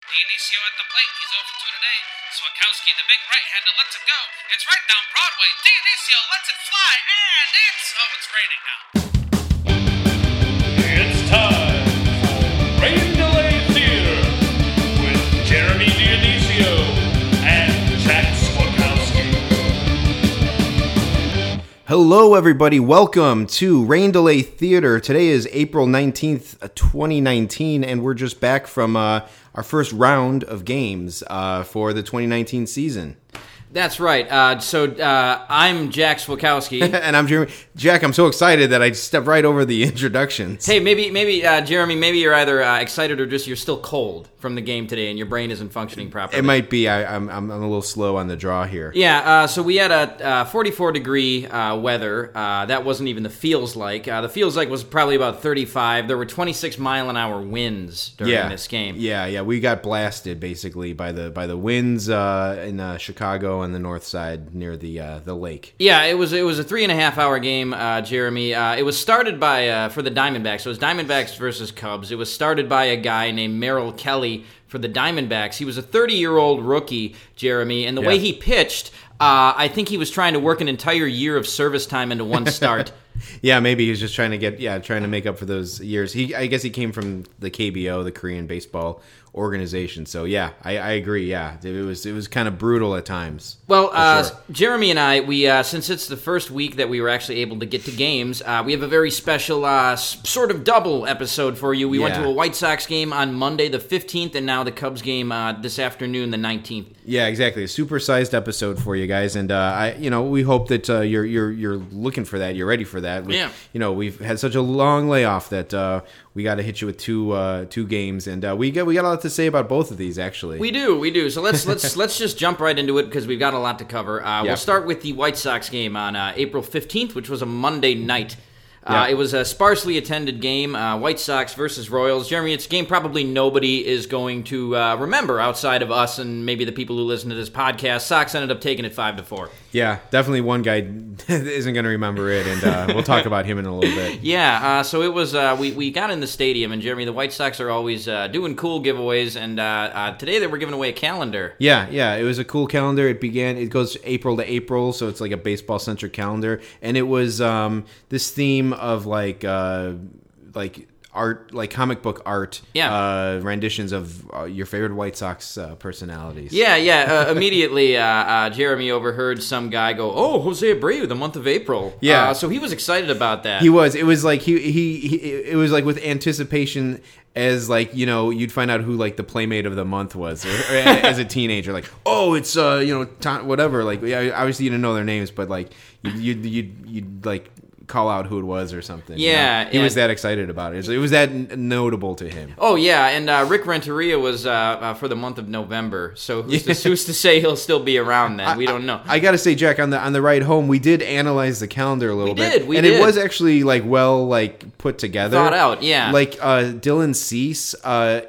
Dionisio at the plate. He's over to today. Swakowski, the big right-hander, lets it go. It's right down Broadway. Dionisio lets it fly, and it's oh, it's raining now. It's time for Rain Delay Theater with Jeremy Dionisio and Jack Swakowski. Hello, everybody. Welcome to Rain Delay Theater. Today is April 19th, uh, 2019, and we're just back from uh, our first round of games uh, for the 2019 season. That's right. Uh, so uh, I'm Jack Swakowski. and I'm Jeremy. Jack, I'm so excited that I stepped right over the introductions. hey, maybe, maybe uh, Jeremy, maybe you're either uh, excited or just you're still cold from the game today, and your brain isn't functioning properly. It might be. I, I'm, I'm I'm a little slow on the draw here. Yeah. Uh, so we had a uh, 44 degree uh, weather. Uh, that wasn't even the feels like. Uh, the feels like was probably about 35. There were 26 mile an hour winds during yeah, this game. Yeah, yeah, we got blasted basically by the by the winds uh, in uh, Chicago on the north side near the uh, the lake. Yeah, it was it was a three and a half hour game, uh, Jeremy. Uh, it was started by uh, for the Diamondbacks. So it was Diamondbacks versus Cubs. It was started by a guy named Merrill Kelly for the Diamondbacks. He was a 30 year old rookie, Jeremy, and the way he pitched, uh, I think he was trying to work an entire year of service time into one start. Yeah, maybe he was just trying to get yeah, trying to make up for those years. He I guess he came from the KBO, the Korean baseball organization. So yeah, I, I agree. Yeah, it was it was kind of brutal at times. Well, uh, sure. Jeremy and I, we uh, since it's the first week that we were actually able to get to games, uh, we have a very special uh, sort of double episode for you. We went to a White Sox game on Monday the 15th, and now the Cubs game uh, this afternoon the 19th. Yeah, exactly. A supersized episode for you guys, and uh, I, you know, we hope that uh, you're you're you're looking for that. You're ready for that. We, Yeah. You know, we've had such a long layoff that uh, we got to hit you with two uh, two games, and uh, we got we got a lot to say about both of these actually. We do, we do. So let's let's let's just jump right into it because we've got a lot to cover. Uh. We'll start with the White Sox game on uh, April fifteenth, which was a Monday night. Uh, Yeah. It was a sparsely attended game, uh, White Sox versus Royals. Jeremy, it's a game probably nobody is going to uh, remember outside of us and maybe the people who listen to this podcast. Sox ended up taking it five to four. Yeah, definitely one guy isn't going to remember it, and uh, we'll talk about him in a little bit. Yeah, uh, so it was. Uh, we we got in the stadium, and Jeremy, the White Sox are always uh, doing cool giveaways, and uh, uh, today they were giving away a calendar. Yeah, yeah, it was a cool calendar. It began. It goes April to April, so it's like a baseball centric calendar, and it was um, this theme of like uh, like art, like comic book art, Yeah. uh, renditions of uh, your favorite White Sox uh, personalities. Yeah, yeah. Uh, immediately, uh, uh, Jeremy overheard some guy go, "Oh, Jose Abreu, the month of April." Yeah. Uh, so he was excited about that. He was. It was like he, he he. It was like with anticipation, as like you know, you'd find out who like the playmate of the month was, or, or as a teenager. Like, oh, it's uh, you know, Tom, whatever. Like, yeah, obviously you didn't know their names, but like you you'd you'd, you'd like call out who it was or something. you know? Yeah, he was that excited about it. It was that notable to him. Oh yeah, and uh, Rick Renteria was uh, uh, for the month of November. So who's, to, who's to say he'll still be around then? We don't know. I gotta say, Jack, on the on the ride home, we did analyze the calendar a little We bit, did, we and it was actually like well like put together, Thought out, yeah. Like uh, Dylan Cease, uh,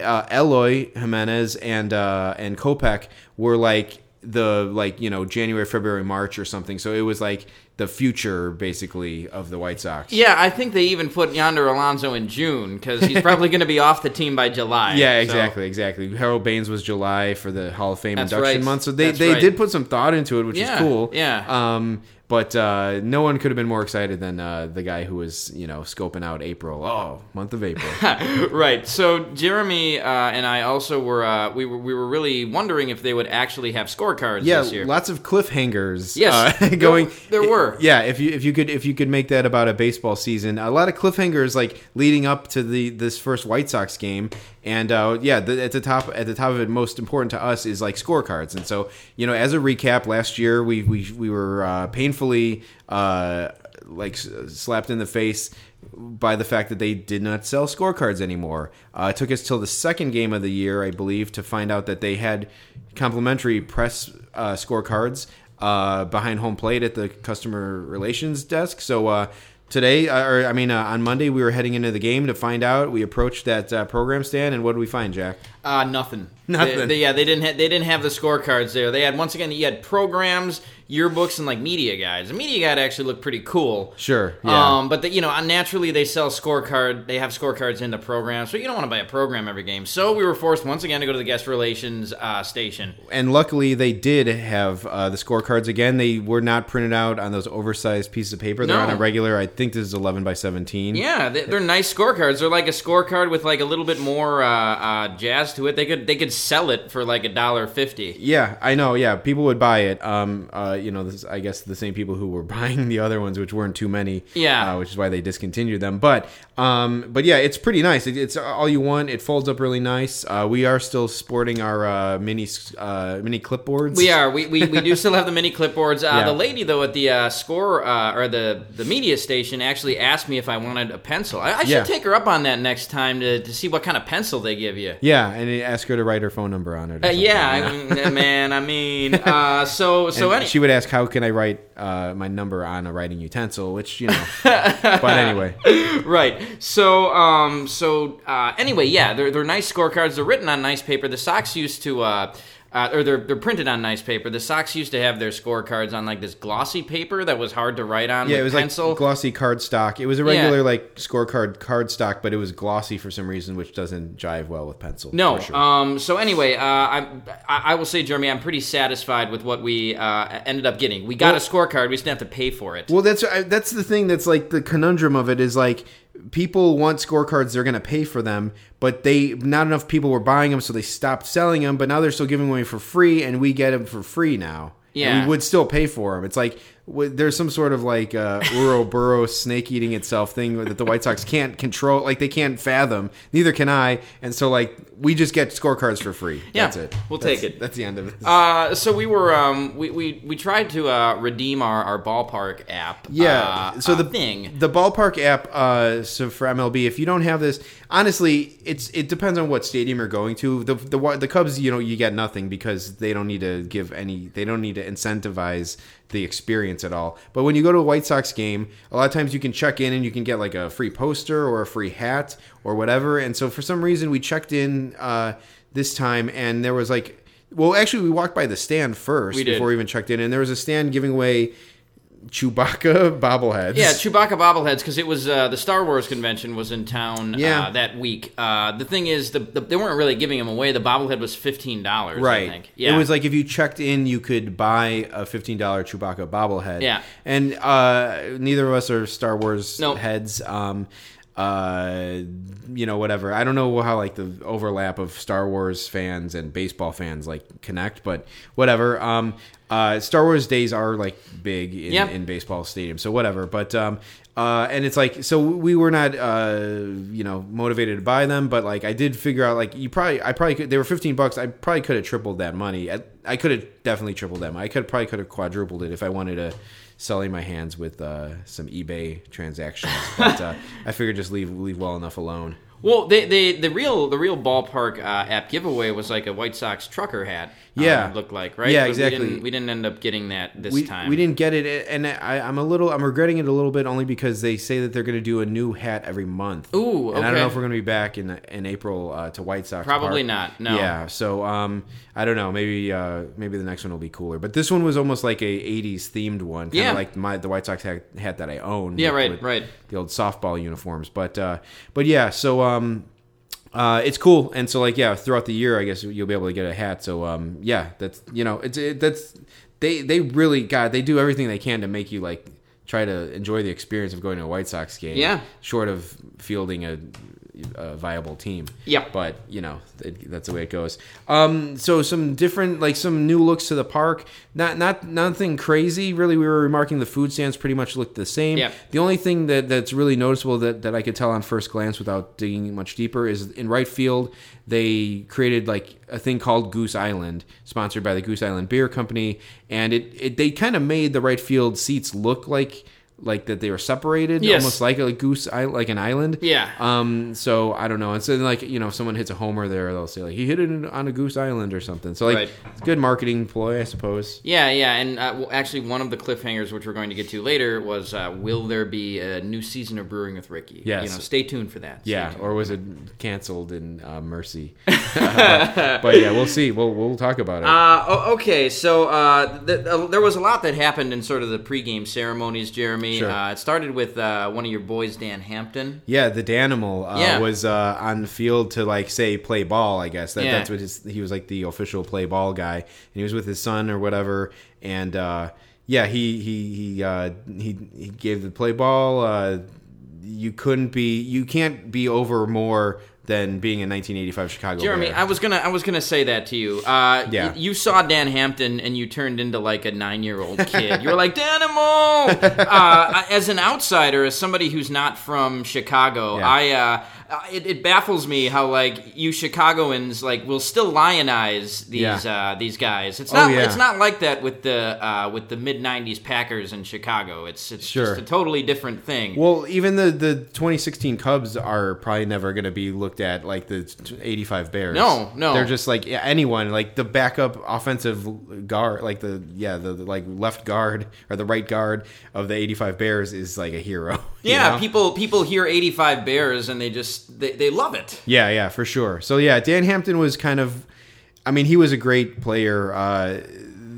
uh, Eloy Jimenez, and uh, and Kopech were like the like you know January, February, March or something. So it was like the future basically of the White Sox. yeah, I think they even put Yonder Alonso in June because he's probably going to be off the team by July. Yeah, So- exactly, exactly. Harold Baines was July for the Hall of Fame That's induction right. month, so they, That's they right. did put some thought into it, which Yeah, is cool. yeah. Um, but uh, no one could have been more excited than uh, the guy who was, you know, scoping out April. Oh, month of April. right. So Jeremy uh, and I also were uh, we were we were really wondering if they would actually have scorecards yeah, this year. lots of cliffhangers. Yes, uh, there- going. there were. Yeah, if you if you could if you could make that about a baseball season, a lot of cliffhangers like leading up to the this first White Sox game, and uh, yeah, the, at the top at the top of it, most important to us is like scorecards. And so you know, as a recap, last year we we we were uh, painfully uh, like slapped in the face by the fact that they did not sell scorecards anymore. Uh, it took us till the second game of the year, I believe, to find out that they had complimentary press uh, scorecards uh, behind home plate at the customer relations desk. So uh, today, uh, or I mean, uh, on Monday, we were heading into the game to find out. We approached that uh, program stand, and what did we find, Jack? Uh, nothing. Nothing. They- they- yeah, they didn't. Ha- they didn't have the scorecards there. They had once again. You had programs, yearbooks, and like media guides. The media guide actually looked pretty cool. Sure, yeah. Um, but the, you know, naturally they sell scorecard. They have scorecards in the program, so you don't want to buy a program every game. So we were forced once again to go to the guest relations uh, station. and luckily they did have uh, the scorecards again. They were not printed out on those oversized pieces of paper. They're No. on a regular. I think this is eleven by seventeen. Yeah, they, they're nice scorecards. They're like a scorecard with like a little bit more uh, uh, jazz to it. They could they could sell it for like a dollar fifty. Yeah, I know. Yeah, people would buy it. Um, uh, you know, this, I guess the same people who were buying the other ones, which weren't too many. Yeah. uh, which is why they discontinued them. But, um, but yeah, it's pretty nice. It, it's all you want. It folds up really nice. Uh, we are still sporting our uh, mini uh, mini clipboards. We are. We, we, we do still have the mini clipboards. Uh, Yeah. The lady though at the uh, score uh, or the the media station actually asked me if I wanted a pencil. I, I should Yeah. take her up on that next time to, to see what kind of pencil they give you. Yeah, and ask her to write her phone number on it. Uh, yeah, I mean, man. I mean, uh, so so And any, she would ask, "How can I write uh, my number on a writing utensil?" Which you know. but anyway, right. So, um, so uh, anyway, yeah, they're they're nice scorecards. They're written on nice paper. The Sox used to. Uh, uh, or they're, they're printed on nice paper. The Sox used to have their scorecards on like this glossy paper that was hard to write on yeah, it was pencil. like glossy cardstock. It was a regular like scorecard cardstock, but it was glossy for some reason, which doesn't jive well with pencil. No. sure. Um. So anyway, uh, I, I will say, Jeremy, I'm pretty satisfied with what we uh, ended up getting. We got a scorecard. We just didn't have to pay for it. Well, that's that's the thing. That's like the conundrum of it is like people want scorecards, they're going to pay for them, but they not enough people were buying them, so they stopped selling them. But now they're still giving away for free, and we get them for free now. And Yeah. we would still pay for them. It's like there's some sort of like uh, Ouroboros snake eating itself thing that the White Sox can't control, like they can't fathom. Neither can I, and so like we just get scorecards for free. Yeah, that's it. we'll That's- take it. That's the end of it. Uh, so we were um, we, we, we tried to uh, redeem our, our ballpark app. Yeah. uh, so uh, the thing. the ballpark app, uh, so for MLB, if you don't have this, honestly, it's it depends on what stadium you're going to. The the the Cubs, you know, you get nothing because they don't need to give any, they don't need to incentivize the experience at all. But when you go to a White Sox game, a lot of times you can check in and you can get like a free poster or a free hat or whatever. And so for some reason, we checked in uh, this time, and there was like. Well, actually, we walked by the stand first We before we even checked in, and there was a stand giving away Chewbacca bobbleheads. Yeah, Chewbacca bobbleheads because it was uh, the Star Wars convention was in town Yeah. uh, that week. Uh, the thing is, the, the, they weren't really giving them away. The bobblehead was fifteen dollars. right. I think. Yeah. It was like if you checked in, you could buy a fifteen dollar Chewbacca bobblehead. Yeah. And uh, neither of us are Star Wars Nope. heads. Um, uh, you know, whatever. I don't know how like the overlap of Star Wars fans and baseball fans like connect, but whatever. Um, uh, Star Wars days are like big in, Yeah. in baseball stadiums, so whatever. But um, uh, and it's like so we were not uh, you know motivated to buy them, but like I did figure out like you probably I probably could they were fifteen bucks. I probably could have tripled that money. I, I could have definitely tripled that. money. I could probably could have quadrupled it if I wanted to selling my hands with uh, some eBay transactions. But uh, I figured just leave leave well enough alone. Well, they, they, the real the real ballpark uh, app giveaway was like a White Sox trucker hat. um, Yeah. it looked like right. Yeah, But exactly. We didn't, we didn't end up getting that this we, time. we didn't get it, and I, I'm a little, I'm regretting it a little bit only because they say that they're going to do a new hat every month. Ooh, and I don't know if we're going to be back in in April uh, to White Sox. Probably Park. not, no. Yeah, so um, I don't know. Maybe uh, maybe the next one will be cooler. But this one was almost like a '80s themed one, kind of Yeah. like my the White Sox hat, hat that I own. Yeah, with- right, with right. The old softball uniforms, but uh, but yeah, so um. Uh, it's cool, and so like yeah, throughout the year, I guess you'll be able to get a hat. So um, yeah, that's you know, it's it, that's they they really God they do everything they can to make you like try to enjoy the experience of going to a White Sox game. Yeah. short of fielding a, a viable team. Yep. but you know it, that's the way it goes. Um, so some different like some new looks to the park. Not not nothing crazy really. We were remarking the food stands pretty much looked the same. Yep. The only thing that, that's really noticeable that, that I could tell on first glance without digging much deeper is in right field they created like a thing called Goose Island, sponsored by the Goose Island Beer Company, and it, it they kind of made the right field seats look like like that they were separated, Yes. almost like a goose, I- like an island. Yeah. Um. So I don't know. And so like you know, if someone hits a homer there, they'll say like he hit it on a goose island or something. So like Right. it's a good marketing ploy, I suppose. Yeah, yeah, and uh, well, actually, one of the cliffhangers, which we're going to get to later, was uh, will there be a new season of Brewing with Ricky? Yes. You know, stay tuned for that. Stay Yeah, tuned. or was it canceled in uh, Mercy? but yeah, we'll see. We'll we'll talk about it. Uh, okay, so uh, th- there was a lot that happened in sort of the pregame ceremonies, Jeremy. Sure. Uh, it started with uh, one of your boys, Dan Hampton. Yeah, the Danimal uh, Yeah. was uh, on the field to like say play ball. I guess that, Yeah. that's what his, he was like the official play ball guy, and he was with his son or whatever. And uh, yeah, he he he uh, he he gave the play ball. Uh, you couldn't be you can't be over more than being a 1985 Chicago. Jeremy, Bear. I was gonna, I was gonna say that to you. Uh, Yeah. y- you saw Dan Hampton, and you turned into like a nine-year-old kid. You were like Danimal. uh, as an outsider, as somebody who's not from Chicago, Yeah. I, uh, it, it baffles me how like you Chicagoans like will still lionize these Yeah. uh, these guys. It's Oh, not, yeah. it's not like that with the uh, with the mid '90s Packers in Chicago. It's it's Sure. just a totally different thing. Well, even the, the 2016 Cubs are probably never going to be looked at like the 85 Bears. No, no. They're just like anyone, like the backup offensive guard, like the yeah, the, the, like left guard or the right guard of the 85 Bears is like a hero. yeah, know? people people hear '85 Bears and they just they, they love it. Yeah, yeah, for sure. So yeah, Dan Hampton was kind of, I mean, he was a great player. Uh,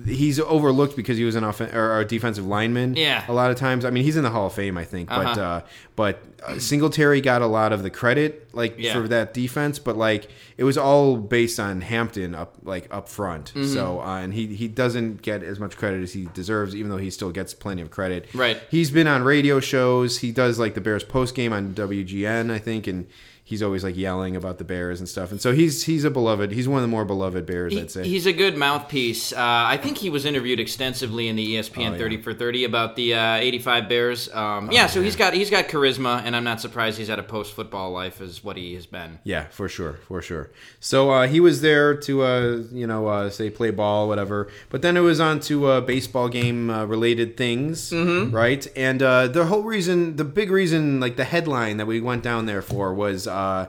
he's overlooked because he was an offen- or a defensive lineman. Yeah. a lot of times. I mean, he's in the Hall of Fame, I think. But Uh-huh. uh, but uh, Singletary got a lot of the credit, like Yeah. for that defense. But like it was all based on Hampton up like up front. Mm-hmm. So uh, and he he doesn't get as much credit as he deserves, even though he still gets plenty of credit. Right. He's been on radio shows. He does like the Bears post game on WGN, I think, and he's always like yelling about the Bears and stuff. And so he's he's a beloved. He's one of the more beloved Bears, He- I'd say. He's a good mouthpiece. Uh, I think he was interviewed extensively in the ESPN Oh, yeah. 30 for 30 about the uh, 85 Bears. Um, yeah, so he's got he's got charisma, and I'm not surprised he's had a post football life as what he has been. Yeah, for sure, for sure. So uh, he was there to, uh, you know, uh, say play ball, whatever. But then it was on to uh, baseball game uh, related things, Mm-hmm. right? And uh, the whole reason, the big reason, like the headline that we went down there for was uh,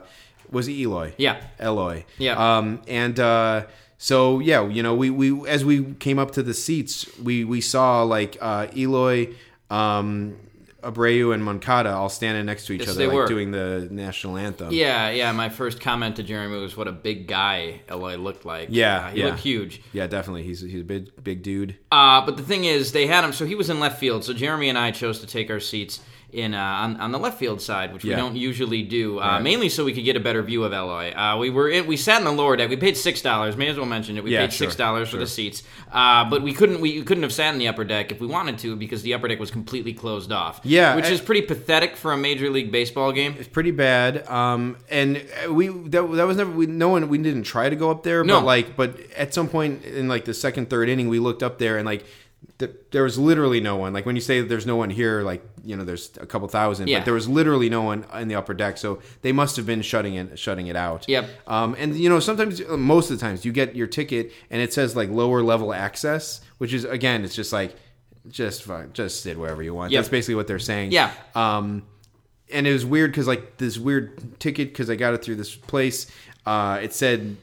was Eloy. Yeah. Eloy. Yeah. Um, and uh, so yeah, you know, we, we as we came up to the seats, we we saw like uh, Eloy. Um, Abreu and Moncada all standing next to each Yes, other, like were. doing the national anthem. Yeah, yeah. My first comment to Jeremy was what a big guy Eloy looked like. Yeah, Uh, he yeah. looked huge. Yeah, definitely. He's he's a big big dude. Uh, but the thing is, they had him. So he was in left field. So Jeremy and I chose to take our seats in uh, on, on the left field side, which we don't usually do. Uh, Right. Mainly so we could get a better view of Eloy. Uh, we were in, we sat in the lower deck. We paid six dollars. May as well mention it. We Yeah, paid sure, six dollars for sure. the seats. Uh, but we couldn't we couldn't have sat in the upper deck if we wanted to because the upper deck was completely closed off. Yeah, which I- is pretty pathetic for a major league baseball game. It's pretty bad. Um, and we that, that was never we no one we didn't try to go up there, No. but like but at some point in like the second third inning, we looked up there and like. Th- There was literally no one. Like when you say there's no one here, like you know, there's a couple thousand, Yeah. but there was literally no one in the upper deck. So they must have been shutting it, shutting it out. Yep. Um, and you know, sometimes, most of the times, you get your ticket and it says like lower level access, which is again, it's just like, just fine, just sit wherever you want. Yep. That's basically what they're saying. Yeah. Um, and it was weird because like this weird ticket because I got it through this place. Uh, it said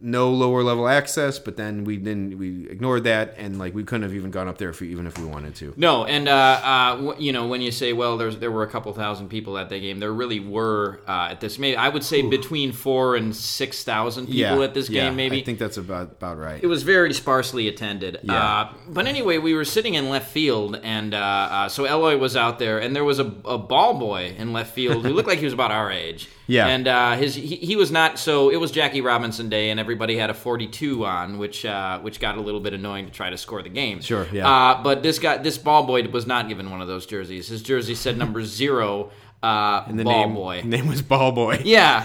no lower level access, but then we didn't. We ignored that, and like we couldn't have even gone up there if we, even if we wanted to. No, and uh, uh, w- you know when you say, well, there's there were a couple thousand people at the game, there really were uh, at this. Maybe I would say between four and six thousand people yeah, at this yeah, game. Maybe I think that's about about right. it was very sparsely attended. Yeah. Uh, but anyway, we were sitting in left field, and uh, uh, so Eloy was out there, and there was a, a ball boy in left field who looked like he was about our age. Yeah. and uh, his he, he was not. So it was Jackie Robinson Day, and everybody had a 42 on, which uh, which got a little bit annoying to try to score the game. Sure, yeah. Uh, but this guy, this ball boy, was not given one of those jerseys. His jersey said number zero. Uh, the ball name, boy. name was Ball Boy. Yeah.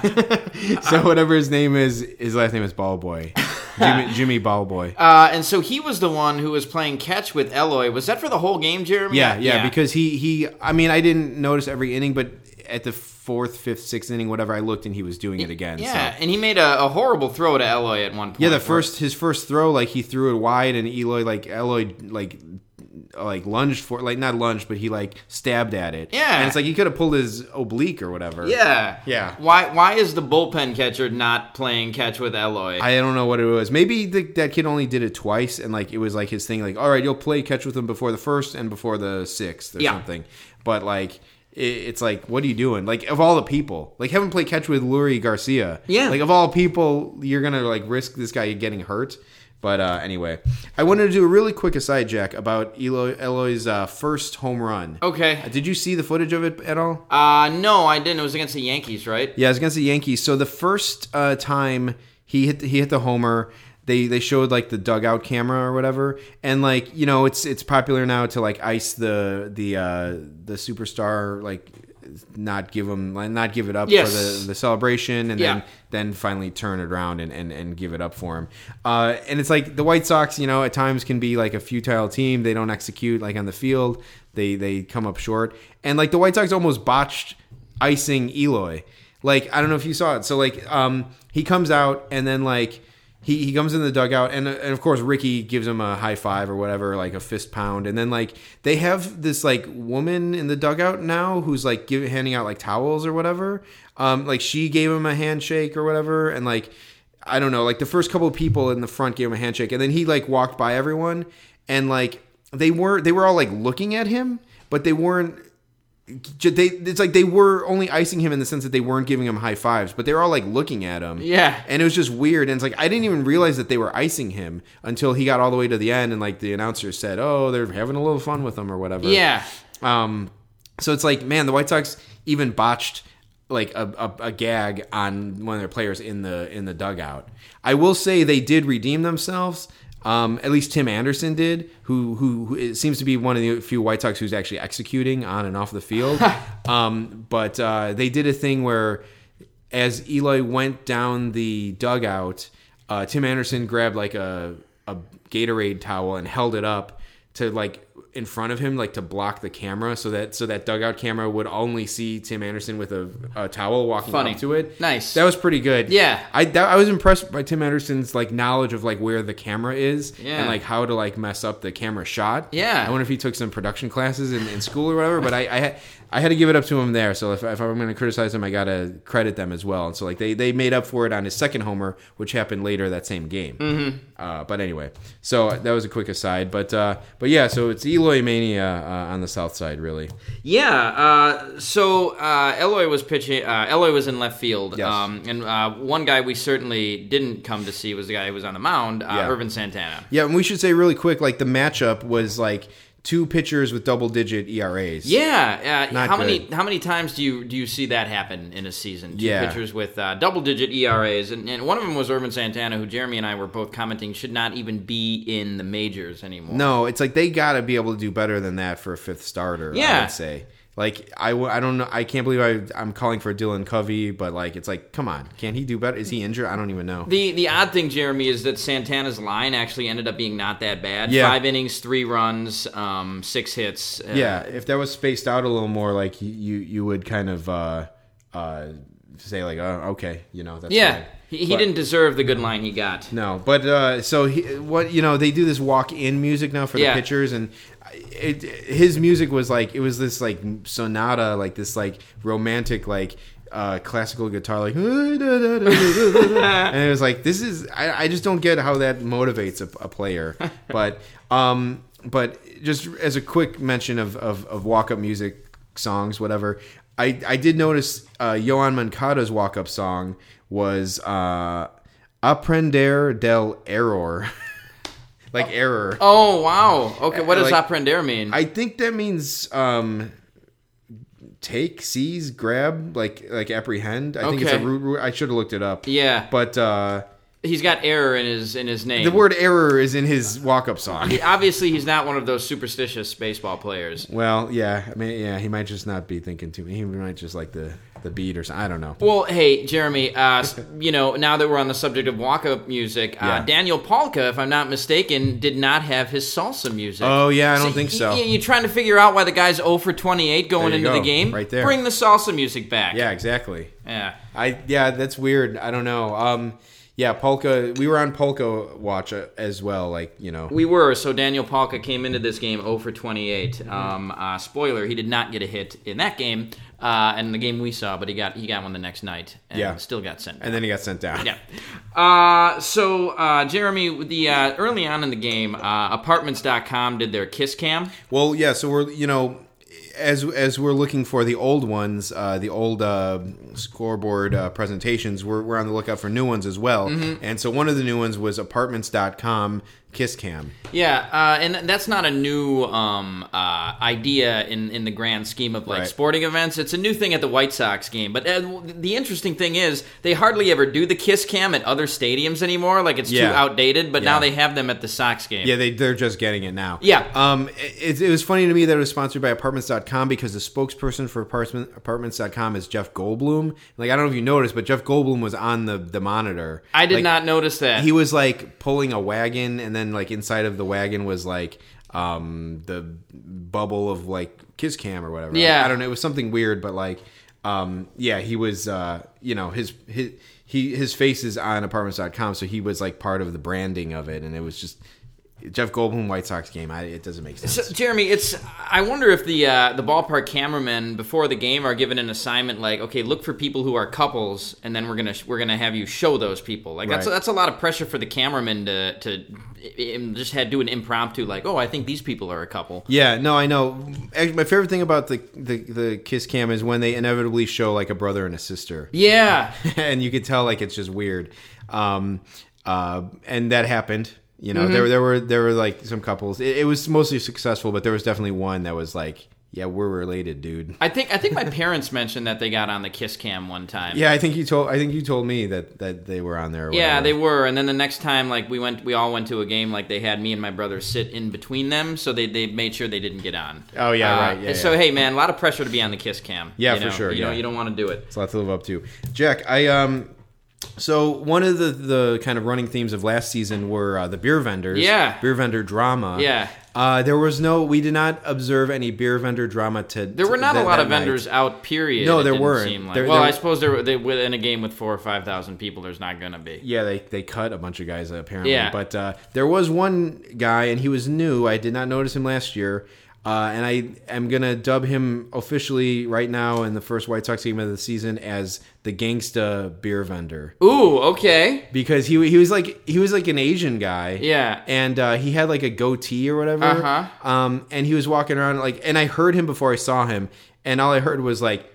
so whatever his name is, his last name is Ball Boy. Jimmy, Jimmy Ball Boy. Uh, and so he was the one who was playing catch with Eloy. Was that for the whole game, Jeremy? Yeah, yeah, because he he. I mean, I didn't notice every inning, but at the fourth, fifth, sixth inning, whatever, I looked and he was doing it again. Yeah, so. and he made a, a horrible throw to Eloy at one point. Yeah, the first his first throw, like he threw it wide, and Eloy, like Eloy, like like lunged for like not lunged, but he like stabbed at it. Yeah. and it's like he could have pulled his oblique or whatever. Yeah. Yeah. Why why is the bullpen catcher not playing catch with Eloy? I don't know what it was. Maybe the, that kid only did it twice, and like it was like his thing. Like, all right, you'll play catch with him before the first and before the sixth or Yeah. something. But like, it's like, what are you doing? Like, of all the people, like, haven't played catch with Leury Garcia. Yeah. Like, of all people, you're gonna like risk this guy getting hurt. But uh, anyway, I wanted to do a really quick aside, Jack, about Eloy, Eloy's uh, first home run. okay. Uh, Did you see the footage of it at all? Uh no, I didn't. It was against the Yankees, right? Yeah, it was against the Yankees. So the first uh, time he hit he hit the homer, they they showed like the dugout camera or whatever, and like you know it's it's popular now to like ice the the uh, the superstar like not give them not give it up Yes. for the the celebration and Yeah. then then finally turn it around and, and, and give it up for him. Uh, and it's like the White Sox, you know, at times can be like a futile team. They don't execute like on the field. They they come up short. And like the White Sox almost botched icing Eloy. Like I don't know if you saw it. So like um he comes out and then like he, he comes in the dugout and, and of course Ricky gives him a high five or whatever like a fist pound. And then like they have this like woman in the dugout now who's like giving handing out like towels or whatever. Um like she gave him a handshake or whatever and like I don't know like the first couple of people in the front gave him a handshake and then he like walked by everyone and like they were they were all like looking at him but they weren't they it's like they were only icing him in the sense that they weren't giving him high fives, but they were all like looking at him. Yeah. And it was just weird. And it's like I didn't even realize that they were icing him until he got all the way to the end and like the announcer said, "Oh, they're having a little fun with him or whatever." Yeah. Um so it's like, man, the White Sox even botched like a, a, a gag on one of their players in the in the dugout. I will say they did redeem themselves. Um, at least Tim Anderson did, who, who who it seems to be one of the few White Sox who's actually executing on and off the field. um, but uh, they did a thing where, as Eloy went down the dugout, uh, Tim Anderson grabbed like a a Gatorade towel and held it up to like in front of him, like to block the camera, so that so that dugout camera would only see Tim Anderson with a, a towel walking Funny. up to it. Nice. That was pretty good. Yeah. I that, I was impressed by Tim Anderson's like knowledge of like where the camera is Yeah. and like how to like mess up the camera shot. Yeah. I wonder if he took some production classes in, in school or whatever. But I I had, I had to give it up to him there. So if, if I'm going to criticize him, I got to credit them as well. And so like they they made up for it on his second homer, which happened later that same game. Mm-hmm. Uh, but anyway, so that was a quick aside. But uh, but yeah, so it's Eloy mania uh, on the south side, really. Yeah. Uh, so uh, Eloy was pitching. Uh, Eloy was in left field. Yes. Um, and uh, one guy we certainly didn't come to see was the guy who was on the mound, uh, Yeah. Ervin Santana. Yeah, and we should say really quick, like the matchup was like two pitchers with double digit ERAs. Yeah. Uh, how many how many times do you do you see that happen in a season? Two Yeah. pitchers with uh, double digit ERAs, and, and one of them was Ervin Santana, who Jeremy and I were both commenting should not even be in the majors anymore. No, it's like they got to be able to do better than that for a fifth starter. I Yeah. would say. Like I, I don't know. I can't believe I, I'm calling for Dylan Covey, but like it's like, come on, can he do better? Is he injured? I don't even know. The the odd thing, Jeremy, is that Santana's line actually ended up being not that bad. Yeah. Five innings, three runs, um, six hits. Uh, yeah, if that was spaced out a little more, like you you, would kind of uh, uh, say like, oh, okay, you know, that's Yeah. fine. He, he But- didn't deserve the good line he got. No, but uh, so he, what you know they do this walk in music now for the Yeah. pitchers, and it, his music was like it was this like sonata, like this like romantic like uh, classical guitar, like and it was like this is I, I just don't get how that motivates a, a player, but um, but just as a quick mention of of, of walk up music songs, whatever. I, I did notice uh, Yoan Moncada's walk up song was uh, Aprender del Error. like error. Oh wow. Okay, what does Like- aprender mean? I think that means um, take, seize, grab, like like apprehend. I think it's a Okay. root. I should have looked it up. yeah, But uh, he's got error in his in his name. the word error is in his walk up song. He- obviously, he's not one of those superstitious baseball players. Well, yeah, I mean, yeah, he might just not be thinking too. He might just like the the beat or something. I don't know. Well, hey, Jeremy, uh, you know, now that we're on the subject of walk-up music, uh, Yeah. Daniel Palka, if I'm not mistaken, did not have his salsa music. Oh, yeah, I don't think y- so. y- You're trying to figure out why the guy's 0 for 28 going into the game? right there. Bring the salsa music back. Yeah, exactly. Yeah. I yeah, that's weird. I don't know. Um, Yeah, Palka. We were on Palka watch uh, as well. Like you know, We were. So Daniel Palka came into this game 0 for 28. Um, uh, spoiler: he did not get a hit in that game, uh, and the game we saw, but he got he got one the next night, and Yeah. still got sent. and then he got sent down. Yeah. Uh, so, uh, Jeremy, the uh, early on in the game, uh, Apartments.com did their kiss cam. Well, yeah. So we're you know, as as we're looking for the old ones, uh, the old uh, scoreboard uh, presentations, we're we're on the lookout for new ones as well. Mm-hmm. And so one of the new ones was Apartments.com Kiss Cam. Yeah, uh, and that's not a new um, uh, idea in, in the grand scheme of like Right. sporting events. It's a new thing at the White Sox game. But uh, the interesting thing is they hardly ever do the kiss cam at other stadiums anymore. Like it's too outdated. But now they have them at the Sox game. Yeah, they they're just getting it now. Yeah. Um, it, it was funny to me that it was sponsored by Apartments.com because the spokesperson for apartment, Apartments.com is Jeff Goldblum. Like I don't know if you noticed, but Jeff Goldblum was on the the monitor. I did Like, not notice that. He was like pulling a wagon, and then like inside of the wagon was like um the bubble of like kiss cam or whatever. Yeah. I don't know. It was something weird, but like um yeah, he was uh you know his his he his face is on apartments.com, so he was like part of the branding of it, and it was just Jeff Goldblum White Sox game. I, it doesn't make sense. So, Jeremy, it's. I wonder if the uh, the ballpark cameramen before the game are given an assignment like, okay, look for people who are couples, and then we're gonna we're gonna have you show those people. Like that's Right. that's a lot of pressure for the cameraman to to just had do an impromptu like, oh, I think these people are a couple. Yeah, no, I know. Actually, my favorite thing about the, the the kiss cam is when they inevitably show like a brother and a sister. Yeah, and you could tell like it's just weird. Um, uh, and that happened. You know, there there were there were like some couples. It, it was mostly successful, but there was definitely one that was like, yeah, we're related, dude. I think I think my parents mentioned that they got on the kiss cam one time. Yeah, I think you told I think you told me that that they were on there. Yeah, whatever. they were, and then the next time, like we went, we all went to a game. Like they had me and my brother sit in between them, so they, they made sure they didn't get on. Oh, yeah, Uh, right, yeah, so yeah. hey, man, a lot of pressure to be on the kiss cam. Yeah, you for sure, You know, you don't want to do it. It's a lot to live up to. Jack, I um so one of the the kind of running themes of last season were uh, the beer vendors. Yeah. Beer vendor drama. Yeah. Uh, there was no we did not observe any beer vendor drama to There were not that- a lot of night. vendors out. Period. No, there weren't. Like. There- well, there- I suppose there were- they, within a game with four or five thousand people, there's not gonna be. Yeah, they, they cut a bunch of guys apparently. Yeah. But uh, there was one guy, and he was new. I did not notice him last year. Uh, and I am going to dub him officially right now in the first White Sox game of the season as the gangsta beer vendor. Ooh, okay. Because he, he was like he was like an Asian guy. Yeah. And uh, he had like a goatee or whatever. Uh-huh. Um, and he was walking around like and I heard him before I saw him, and all I heard was like,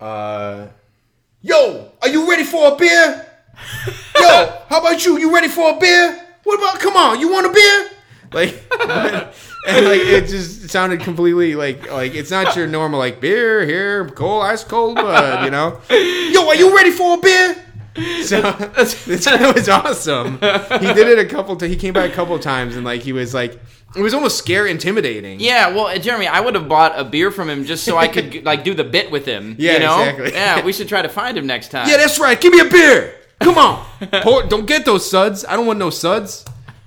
uh Yo, are you ready for a beer? Yo, how about you? You ready for a beer? What about? Come on, you want a beer? Like, and like it just sounded completely like like it's not your normal like beer here, cold ice cold bud, you know. Yo, are you ready for a beer? So this guy was awesome. He did it a couple. T- he came back a couple times and like he was like it was almost scare intimidating. Yeah, well, uh, Jeremy, I would have bought a beer from him just so I could like do the bit with him. Yeah, you know? exactly. Yeah, we should try to find him next time. Yeah, that's right. Give me a beer. Come on. Pour, don't get those suds. I don't want no suds.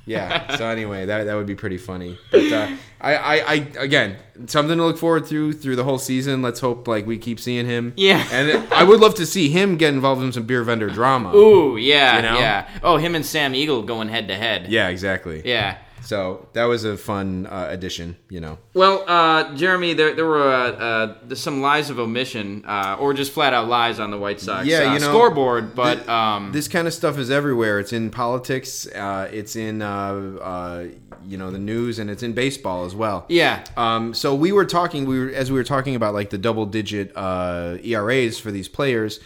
Yeah. So anyway, that that would be pretty funny. But uh, I, I, I again something to look forward to through the whole season. Let's hope like we keep seeing him. Yeah. And I would love to see him get involved in some beer vendor drama. Ooh, yeah, You know? yeah. Oh, him and Sam Eagle going head to head. Yeah, exactly. Yeah. So that was a fun uh, addition. You know. Well, uh, Jeremy, there, there were uh, uh, there's some lies of omission, uh, or just flat out lies on the White Sox Yeah, uh, you know, scoreboard. But um, this kind of stuff is everywhere. It's in politics. Uh, it's in uh, uh, you know the news, and it's in baseball as well. yeah, Um, so we were talking, we were as we were talking about like the double digit uh, ERAs for these players.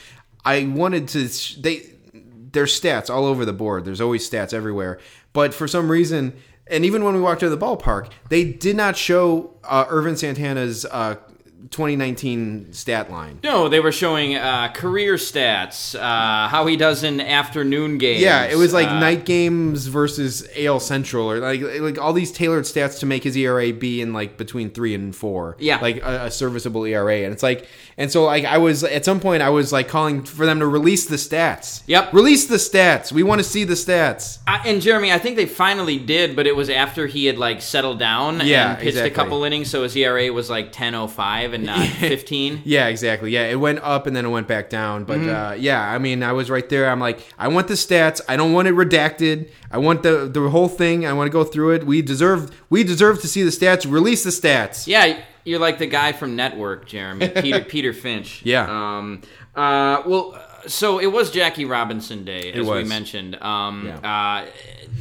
I wanted to sh- they there's stats all over the board. There's always stats everywhere, but for some reason, and even when we walked to the ballpark, they did not show uh, Ervin Santana's uh, 2019 stat line. no, they were showing uh, career stats, uh, how he does in afternoon games. Yeah, it was like uh, night games versus AL Central, or like like all these tailored stats to make his ERA be in like between three and four. Yeah. like a, a serviceable ERA, and it's like, and so like I was at some point I was like calling for them to release the stats. Yep. release the stats. We want to see the stats. I, and Jeremy, I think they finally did, but it was after he had like settled down Yeah, and pitched exactly. a couple innings, so his ERA was like 10.05 five and not fifteen. Yeah, exactly. Yeah, it went up and then it went back down. But uh, yeah, I mean, I was right there. I'm like, I want the stats. I don't want it redacted. I want the the whole thing. I want to go through it. We deserve we deserve to see the stats. Release the stats. Yeah, you're like the guy from Network, Jeremy Peter Peter Finch. Yeah. Um. Uh. Well. So it was Jackie Robinson Day, as we mentioned. Um. Uh.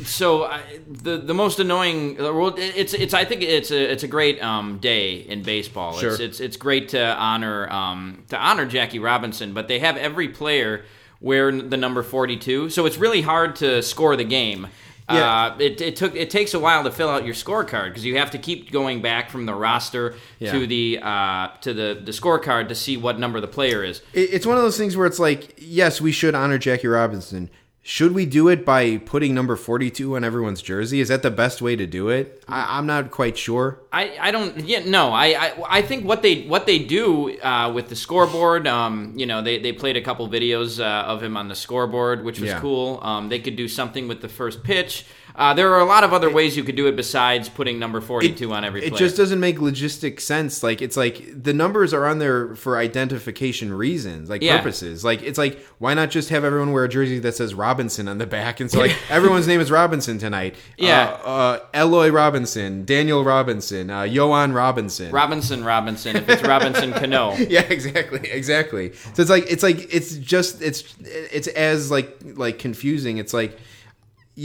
So uh, the the most annoying. Well, it's it's. I think it's a it's a great um day in baseball. Sure. It's it's it's great to honor um to honor Jackie Robinson, but they have every player wear the number forty two. So it's really hard to score the game. Yeah. Uh, it, it took it takes a while to fill out your scorecard because you have to keep going back from the roster Yeah. to the uh, to the, the scorecard to see what number the player is. It, it's one of those things where it's like, yes, we should honor Jackie Robinson. Should we do it by putting number 42 on everyone's jersey? Is that the best way to do it? I, I'm not quite sure. I, I don't yeah no I, I I think what they what they do uh, with the scoreboard um you know they, they played a couple videos uh, of him on the scoreboard which was Yeah. cool um they could do something with the first pitch uh, there are a lot of other ways you could do it besides putting number 42 on every It just doesn't make logistic sense. Like it's like the numbers are on there for identification reasons, like Yeah. purposes. Like it's like why not just have everyone wear a jersey that says Robinson on the back, and so like everyone's name is Robinson tonight. Yeah. uh, uh, Eloy Robinson, Daniel Robinson, uh, Yoan Robinson. Robinson Robinson if it's Robinson Cano. yeah, exactly, exactly. So it's like it's like it's just it's it's as like like confusing. It's like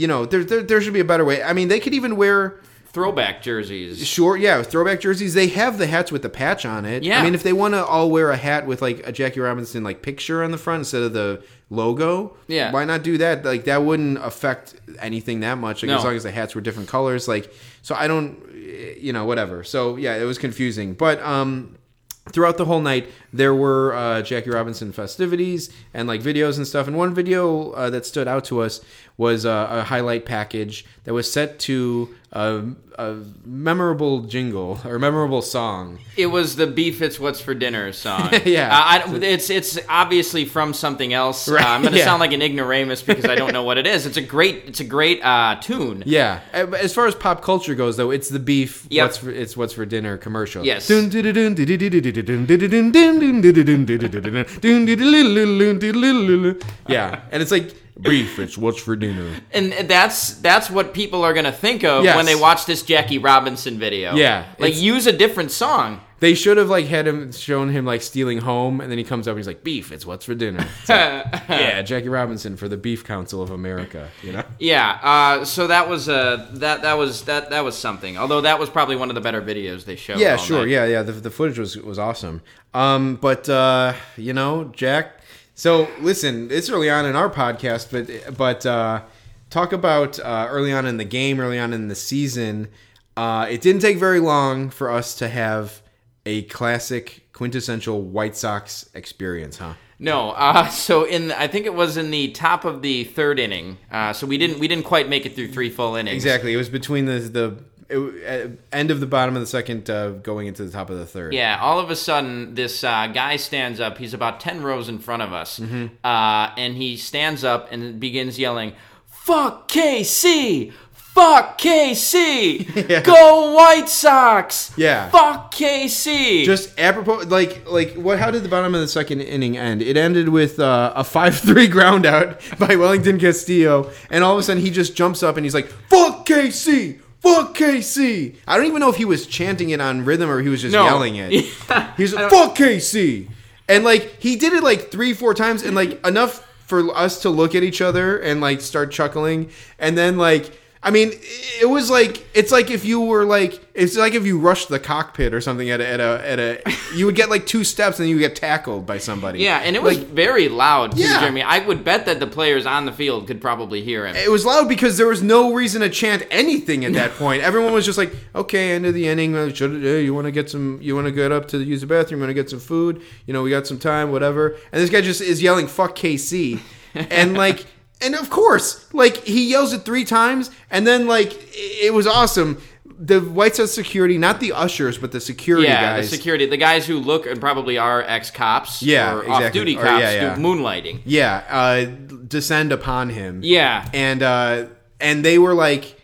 you know there there, there should be a better way. I mean, they could even wear Throwback jerseys. short yeah throwback jerseys. They have the hats with the patch on it. Yeah. I mean, if they want to all wear a hat with like a Jackie Robinson like picture on the front instead of the logo, Yeah. why not do that? Like that wouldn't affect anything that much. Like No. as long as the hats were different colors. Like so, I don't, you know, whatever. So yeah, it was confusing, but um throughout the whole night there were uh, jackie robinson festivities and like videos and stuff and one video uh, that stood out to us was a, a highlight package that was set to a, a, memorable jingle or memorable song. It was the "Beef It's What's for Dinner" song. yeah, uh, I, it's it's obviously from something else. Right. Uh, I'm going to yeah. sound like an ignoramus because I don't know what it is. It's a great it's a great uh, tune. Yeah, as far as pop culture goes, though, it's the beef. Yep. What's for, it's what's for dinner commercial. Yes. yeah, and it's like beef it's what's for dinner And that's that's what people are gonna think of Yes. when they watch this Jackie Robinson video. Yeah, like use a different song. They should have like had him shown him like stealing home, and then he comes up and he's like, "Beef, it's what's for dinner." Like, yeah, Jackie Robinson for the Beef Council of America. You know, Yeah, uh, so that was uh, that that was that that was something. Although that was probably one of the better videos they showed. yeah, sure, night. yeah, yeah. The, the footage was was awesome. Um, but uh, you know, Jack. So listen, it's early on in our podcast, but but uh, talk about uh, early on in the game, early on in the season. Uh, it didn't take very long for us to have a classic, quintessential White Sox experience, huh? No, uh, so in I think it was in the top of the third inning. Uh, so we didn't we didn't quite make it through three full innings. Exactly. It was between the the it, uh, end of the bottom of the second, uh, going into the top of the third. Yeah, all of a sudden, this uh, guy stands up. He's about 10 rows in front of us. Mm-hmm. Uh, and he stands up and begins yelling, Fuck KC! Fuck KC! Yeah. Go White Sox! Yeah. Fuck KC! Just apropos, like like what? How did the bottom of the second inning end? It ended with uh, a five three ground out by Wellington Castillo, and all of a sudden he just jumps up and he's like, "Fuck KC." Fuck KC! I don't even know if he was chanting it on rhythm or he was just No. yelling it. Yeah. He's like, "Fuck KC," and like he did it like three, four times, and like enough for us to look at each other and like start chuckling, and then like. I mean, it was like it's like if you were like it's like if you rushed the cockpit or something at a at a, at a you would get like two steps and then you get tackled by somebody. yeah, and it was Like, very loud, too, Yeah. Jeremy. I would bet that the players on the field could probably hear him. it was loud because there was no reason to chant anything at that point. Everyone was just like, "Okay, end of the inning. uh, Should uh, you want to get some? You want to get up to use the bathroom? You want to get some food? You know, we got some time, whatever." And this guy just is yelling "fuck KC," and like, and of course, like he yells it three times, and then like it was awesome. The White Sox security, not the ushers, but the security yeah, guys. the security, the guys who look and probably are ex cops, Yeah, or exactly. off-duty Or, cops, yeah, yeah. do moonlighting. yeah, uh, descend upon him. Yeah, and uh, and they were like,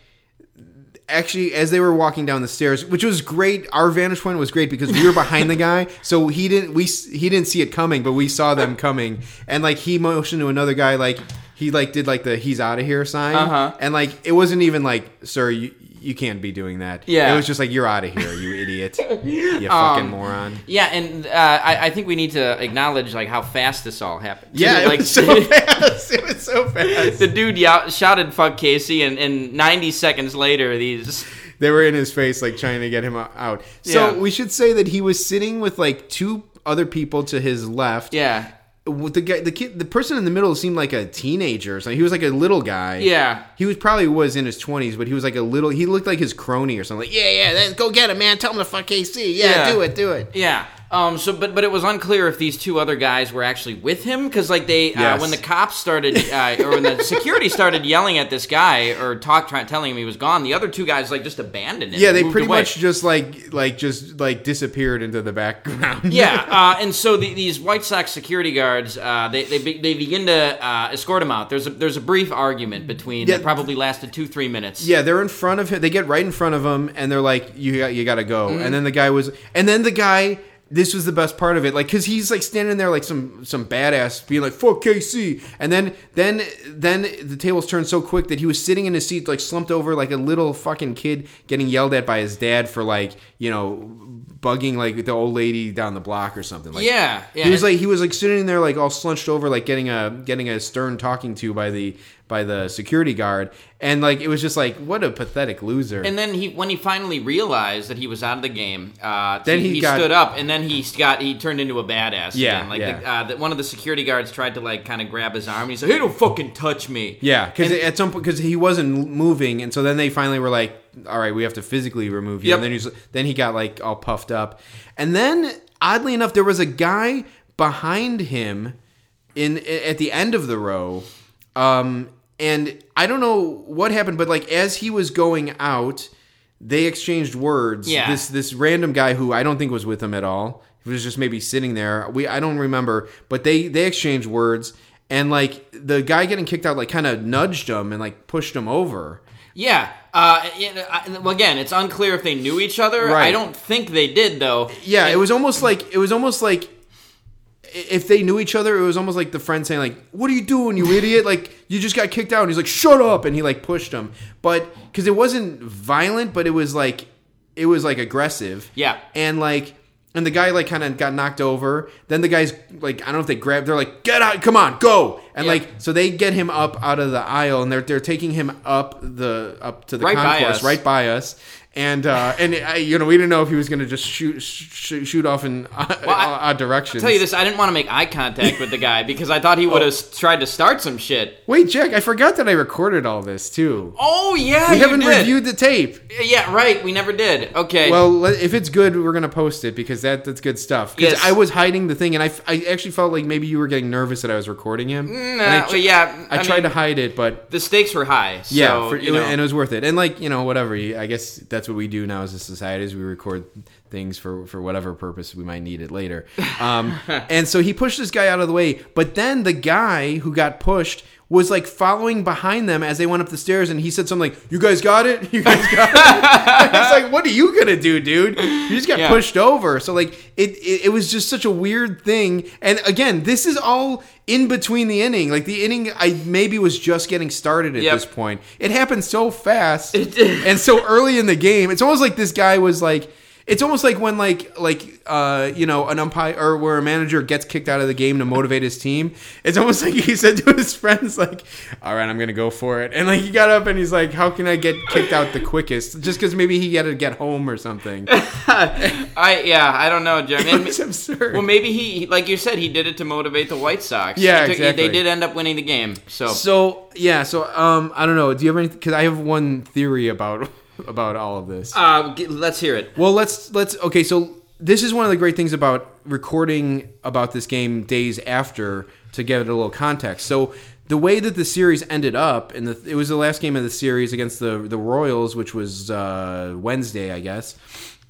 actually as they were walking down the stairs, which was great. Our vantage point was great because we were behind the guy, so he didn't we he didn't see it coming, but we saw them coming, and like he motioned to another guy like. He like did like the he's out of here sign, Uh-huh. and like it wasn't even like, sir, you you can't be doing that. Yeah. it was just like you're out of here, you idiot, you fucking Um, moron. Yeah, and uh, I, I think we need to acknowledge like how fast this all happened. Yeah, it like was so fast. It was so fast. the dude you- shouted "fuck KC," and, and 90 seconds later, these they were in his face like trying to get him out so Yeah. we should say that he was sitting with like two other people to his left yeah the guy the kid the person in the middle seemed like a teenager so he was like a little guy. Yeah. He was probably was in his 20s but he was like a little he looked like his crony or something. Like yeah yeah go get him man. Tell him to fuck kc yeah, Yeah. do it do it. Yeah. Um. So, but but it was unclear if these two other guys were actually with him because like they uh, when the cops started uh, or when the security started yelling at this guy or talk trying telling him he was gone, the other two guys like just abandoned him. yeah they pretty away. much just like like just like disappeared into the background Yeah, uh, and so the, these White Sox security guards, uh, they, they be- they begin to uh, escort him out. There's a there's a brief argument between Yeah. that probably lasted two three minutes. Yeah, they're in front of him. They get right in front of him, and they're like, "You got, you got to go." Mm-hmm. And then the guy was, and then the guy. This was the best part of it, like, cause he's like standing there like some some badass, being like "fuck KC," and then then then the tables turned so quick that he was sitting in his seat, like slumped over, like a little fucking kid getting yelled at by his dad for like you know bugging like the old lady down the block or something. Like, yeah, yeah. he was like he was like sitting there like all slunched over like getting a getting a stern talking to by the by the security guard and like it was just like what a pathetic loser and then he when he finally realized that he was out of the game, uh, Then he, he he got- stood up and then he got he turned into a badass. Yeah, again. like yeah. The, uh, the, one of the security guards tried to like kind of grab his arm. and He said, "Hey, don't fucking touch me." yeah because at some point because he wasn't moving and so then they finally were like all right we have to physically remove you Yep. and then he's then he got like all puffed up and then oddly enough there was a guy behind him in at the end of the row um and i don't know what happened but like as he was going out they exchanged words Yeah. this this random guy who i don't think was with him at all he was just maybe sitting there we i don't remember but they they exchanged words and like the guy getting kicked out like kind of nudged him and like pushed him over Yeah. Uh, I- well, again, it's unclear if they knew each other. Right. I don't think they did, though. Yeah, And- it was almost like it was almost like if they knew each other, it was almost like the friend saying like, "What are you doing, you idiot? Like you just got kicked out." And he's like, "Shut up!" And he like pushed him, but because it wasn't violent, but it was like it was like aggressive. Yeah. and like. And the guy like kind of got knocked over. Then the guys like I don't know if they grabbed. They're like, "Get out! Come on, go!" And Yeah. like so they get him up out of the aisle, and they're they're taking him up the up to the Right concourse, us. right by us. And uh, and I, you know we didn't know if he was gonna just shoot shoot, shoot off in uh, I- odd directions. tell you this, I didn't want to make eye contact with the guy because I thought he would Oh. have tried to start some shit. Wait, Jack, I forgot that I recorded all this too. Oh yeah, we you haven't did. reviewed the tape. Yeah, right. We never did. Okay. Well, if it's good, we're gonna post it because that that's good stuff. Because Yes. I was hiding the thing, and I, f- I actually felt like maybe you were getting nervous that I was recording him. And I, well, yeah. I, I tried mean- to hide it, but the stakes were high. So, yeah, for, you know, and it was worth it. And like you know, whatever. I guess that's what we do now as a society is we record things for for whatever purpose we might need it later. Um, and so he pushed this guy out of the way, but then the guy who got pushed was like following behind them as they went up the stairs, and he said something like, "You guys got it? You guys got it?" it's like, what are you gonna do, dude? You just got Yeah. pushed over. So like, it, it it was just such a weird thing. And again, this is all in between the inning. Like the inning, I maybe was just getting started at Yep. this point. It happened so fast and so early in the game. It's almost like this guy was like. It's almost like when like like uh you know an umpire or where a manager gets kicked out of the game to motivate his team. It's almost like he said to his friends like, "All right, I'm gonna go for it." And like he got up and he's like, "How can I get kicked out the quickest?" Just because maybe he had to get home or something. I yeah, I don't know. And- It's absurd. well, maybe he, like you said, he did it to motivate the White Sox. Yeah, took- exactly. They did end up winning the game. So, So yeah, so um, I don't know. Do you have any? Because I have one theory about about all of this. uh, let's hear it. Well, let's let's okay. So this is one of the great things about recording about this game days after to give it a little context. So the way that the series ended up, and the, it was the last game of the series against the the Royals, which was uh, Wednesday, I guess.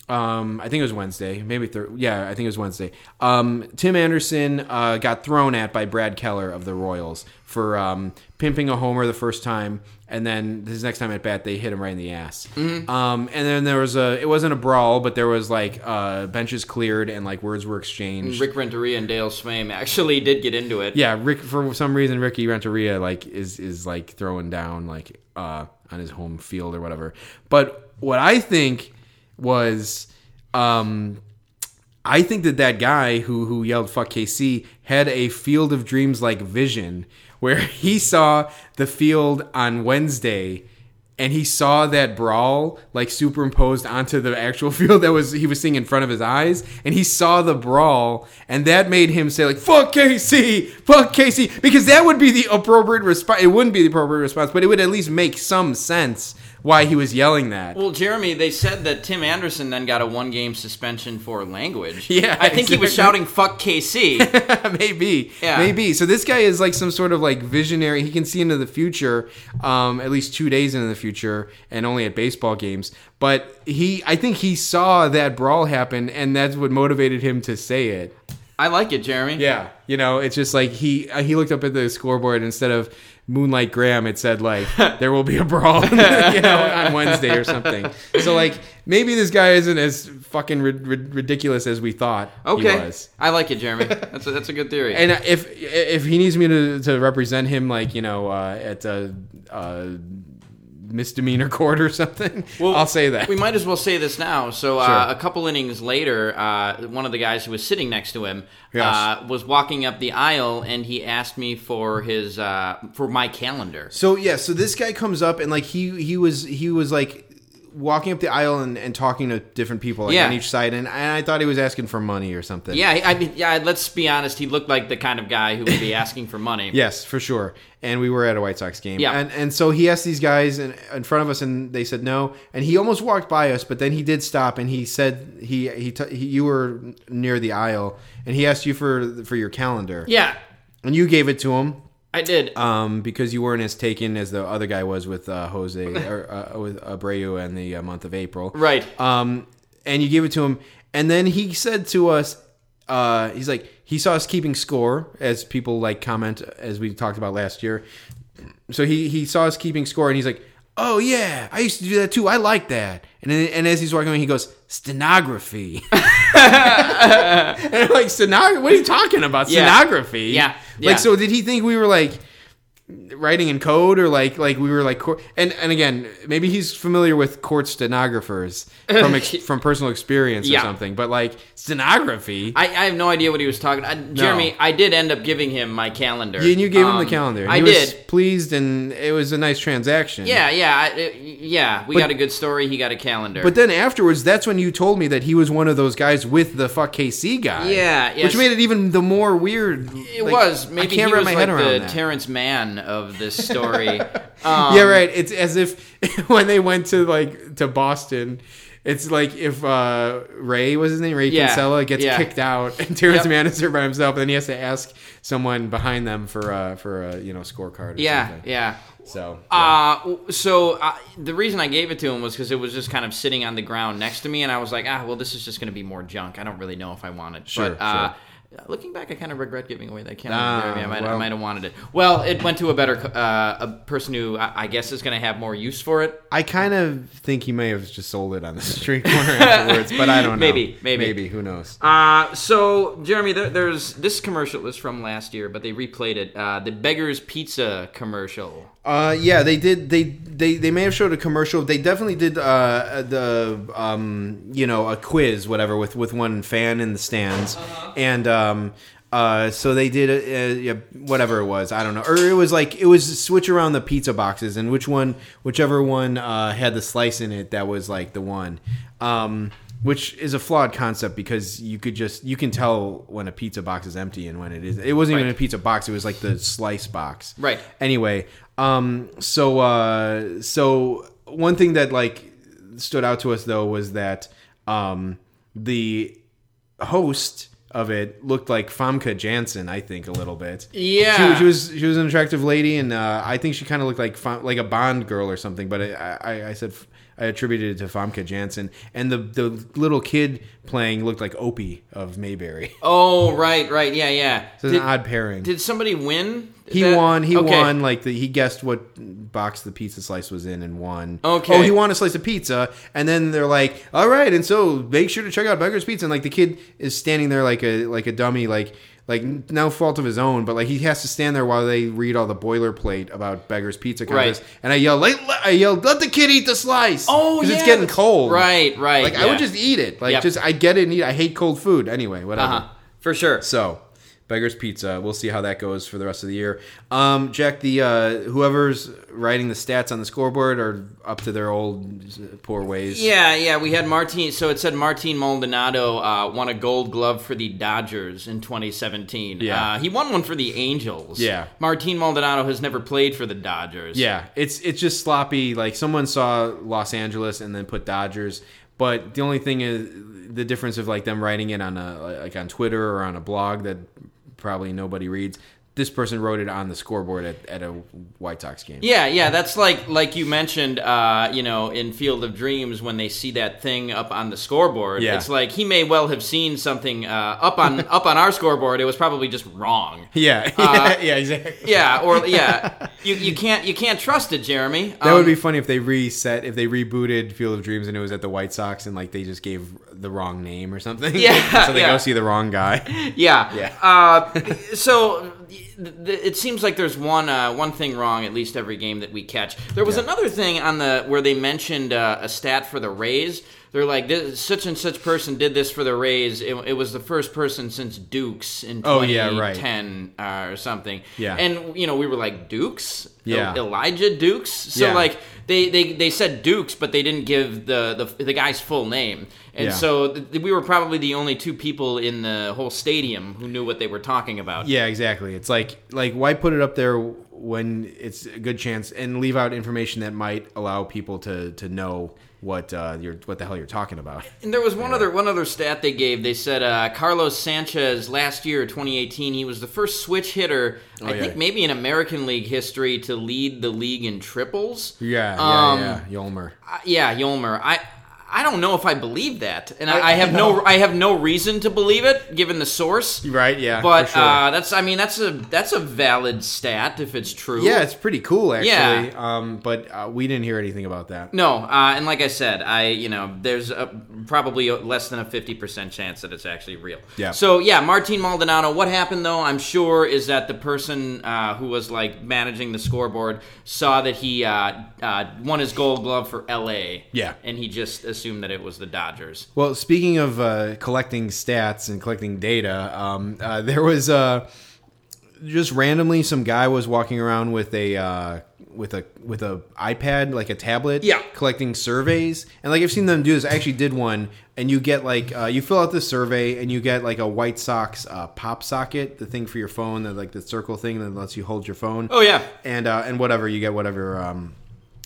um, I think it was Wednesday, maybe yeah, I think it was Wednesday. Um, Tim Anderson uh, got thrown at by Brad Keller of the Royals for um, pimping a homer the first time, and then his next time at bat they hit him right in the ass. Um, and then there was a, it wasn't a brawl, but there was like uh, benches cleared and like words were exchanged. Rick Renteria and Dale Sveum actually did get into it. yeah, Rick for some reason Ricky Renteria like is is like throwing down like uh on his home field or whatever. But what I think was um I think that that guy who who yelled fuck KC had a field of dreams like vision where he saw the field on Wednesday and he saw that brawl like superimposed onto the actual field that was he was seeing in front of his eyes and he saw the brawl and that made him say like fuck KC fuck KC because that would be the appropriate response it wouldn't be the appropriate response but it would at least make some sense why he was yelling that Well, Jeremy, they said that Tim Anderson then got a one-game suspension for language. Yeah, I think he was shouting "fuck KC." maybe Yeah. maybe so this guy is like some sort of like visionary he can see into the future um at least two days into the future and only at baseball games but he i think he saw that brawl happen and that's what motivated him to say it I like it, Jeremy. yeah you know it's just like he uh, he looked up at the scoreboard instead of moonlight graham it said like there will be a brawl you know on wednesday or something so like maybe this guy isn't as fucking rid- rid- ridiculous as we thought Okay. he was I like it, Jeremy. That's a, that's a good theory. and if if he needs me to, to represent him like you know uh, at a, a misdemeanor court or something i'll say that We might as well say this now. So, uh, Sure. a couple innings later, uh, one of the guys who was sitting next to him Yes. uh, was walking up the aisle, and he asked me for his uh, for my calendar. so yeah so this guy comes up and like he he was he was like walking up the aisle and, and talking to different people like Yeah. on each side and, and i thought he was asking for money or something Yeah, I mean, yeah. Let's be honest. He looked like the kind of guy who would be asking for money. Yes, for sure. And we were at a White Sox game. Yeah. And and so he asked these guys in, in front of us, and they said no. And he almost walked by us, but then he did stop, and he said he he, t- he you were near the aisle, and he asked you for for your calendar. Yeah, And you gave it to him. I did. Um, because you weren't as taken as the other guy was with uh, Jose or uh, with Abreu and the uh, month of April. right. Um, and you gave it to him, and then he said to us, uh, he's like, he saw us keeping score, as people like comment, as we talked about last year. So he he saw us keeping score, and he's like, oh yeah, I used to do that too. I like that. And then, and as he's walking away, he goes, stenography. and I'm like, stenography? What are you talking about? Yeah. Stenography? Yeah. Yeah. Like, so did he think we were like writing in code or like like we were like and and again maybe he's familiar with court stenographers from ex, from personal experience Yeah. or something but like stenography I, I have no idea what he was talking. I, Jeremy, I did end up giving him my calendar. and you gave him Um, the calendar and I was did. pleased and it was a nice transaction Yeah, yeah, I, yeah. We got a good story. He got a calendar. but then afterwards that's when you told me that he was one of those guys with the fuck KC guy Yeah, yes. which made it even the more weird it Like, was I maybe can't he wrap was my like head around the that. Terrence Mann of this story. um, yeah, right. It's as if when they went to like to Boston, it's like if uh, Ray was his name, Ray Yeah, Kinsella gets yeah. kicked out, and Terrence Yep. Mann is there by himself, and then he has to ask someone behind them for uh, for a you know scorecard. Or Yeah, something. yeah. So Uh, so uh, the reason I gave it to him was because it was just kind of sitting on the ground next to me, and I was like, ah, well, this is just going to be more junk. I don't really know if I want it. Sure, but, uh, Looking back, I kind of regret giving away that camera. Ah, Jeremy. I might, I might have wanted it. Well, it went to a better, uh, a person who I, I guess is going to have more use for it. I kind of think he may have just sold it on the street corner afterwards, but I don't know. Maybe, maybe. maybe. Who knows? Uh, so Jeremy, there, there's this commercial is from last year, but they replayed it. Uh, the Beggar's Pizza commercial. Uh, yeah, they did. They they they may have showed a commercial. They definitely did uh, the um, you know a quiz, whatever, with with one fan in the stands, and um, uh, so they did uh, yeah, whatever it was. I don't know, or it was like it was switch around the pizza boxes, and which one, whichever one uh, had the slice in it, that was like the one. Um, which is a flawed concept because you could just you can tell when a pizza box is empty and when it is. It wasn't even a pizza box; it was like the slice box Right. anyway um so uh so one thing that like stood out to us though was that um the host of it looked like Famke Janssen, I think a little bit. Yeah. she, she was she was an attractive lady, and uh, I think she kind of looked like like a Bond girl or something. But I, I, I said I attributed it to Famke Janssen, and the the little kid playing looked like Opie of Mayberry. Oh, right, right, yeah, yeah. So it's an odd pairing. Did somebody win? he that- won. He Okay. won. Like the, he guessed what box the pizza slice was in and won. Okay. Oh, he won a slice of pizza, and then they're like, "All right," and so make sure to check out Beggar's Pizza. And like the kid is standing there like a like a dummy, like like no fault of his own, but like he has to stand there while they read all the boilerplate about Beggar's Pizza contest. Right. And I yell, like, I yelled, "Let the kid eat the slice!" Oh, because yeah, it's getting cold. Right, right. Like I would just eat it. Like Yep. just I get it and eat. it. I hate cold food anyway. Whatever. Uh-huh. For sure. So, Beggar's Pizza. We'll see how that goes for the rest of the year. Um, Jack, the uh, whoever's writing the stats on the scoreboard are up to their old poor ways. Yeah, yeah, we had Martin. So it said Martin Maldonado uh, won a Gold Glove for the Dodgers in 2017. Yeah. uh, he won one for the Angels. Yeah. Martin Maldonado has never played for the Dodgers. Yeah, it's it's just sloppy. Like someone saw Los Angeles and then put Dodgers, but the only thing is the difference of like them writing it on a like on Twitter or on a blog that probably nobody reads. This person wrote it on the scoreboard at, at a White Sox game. Yeah, yeah, that's like like you mentioned, uh, you know, in Field of Dreams when they see that thing up on the scoreboard. Yeah. It's like he may well have seen something uh, up on up on our scoreboard. It was probably just wrong. Yeah, Uh, yeah, exactly. Yeah, or yeah, you, you can't you can't trust it, Jeremy. That Um, would be funny if they reset, if they rebooted Field of Dreams and it was at the White Sox and like they just gave the wrong name or something. Yeah, so they yeah. go see the wrong guy. Yeah. Yeah. Uh, so it seems like there's one uh, one thing wrong at least every game that we catch. There was Yeah. another thing on the where they mentioned uh, a stat for the Rays. They're like this, such and such person did this for the Rays. It, it was the first person since Dukes in Oh, yeah, right. 2010 uh, or something. Yeah. And you know we were like Dukes. Yeah. Elijah Dukes. So Yeah. like they, they they said Dukes, but they didn't give the the, the guy's full name. And Yeah. so th- we were probably the only two people in the whole stadium who knew what they were talking about. Yeah, exactly. It's like like why put it up there when it's a good chance and leave out information that might allow people to to know what uh, you're what the hell you're talking about. And there was one other one other stat they gave. They said uh, Carlos Sanchez last year, 2018, he was the first switch hitter, I Oh, yeah. think maybe in American League history, to lead the league in triples. Yeah, yeah, Um, yeah. Yolmer. Uh, yeah, Yolmer. I I don't know if I believe that, and I, I- have I no. I have no reason to believe it given the source. Right, yeah. But sure. uh, that's I mean that's a that's a valid stat if it's true. yeah, it's pretty cool actually. Yeah. Um, but uh, we didn't hear anything about that. No, uh, and like I said, I you know there's a, probably a, less than a fifty percent chance that it's actually real. Yeah. So yeah, Martin Maldonado. What happened though? I'm sure is that the person uh, who was like managing the scoreboard saw that he uh, uh, won his Gold Glove for L.A. Yeah. and he just assumed that it was the Dodgers. Well, speaking of uh, collecting stats and collecting data, um, uh, there was uh, just randomly some guy was walking around with a uh, with a with a iPad, like a tablet, Yeah. collecting surveys. And like I've seen them do this. I actually did one, and you get like uh, you fill out the survey, and you get like a White Sox uh, pop socket, the thing for your phone, the like the circle thing that lets you hold your phone Oh yeah. and uh, and whatever you get whatever um,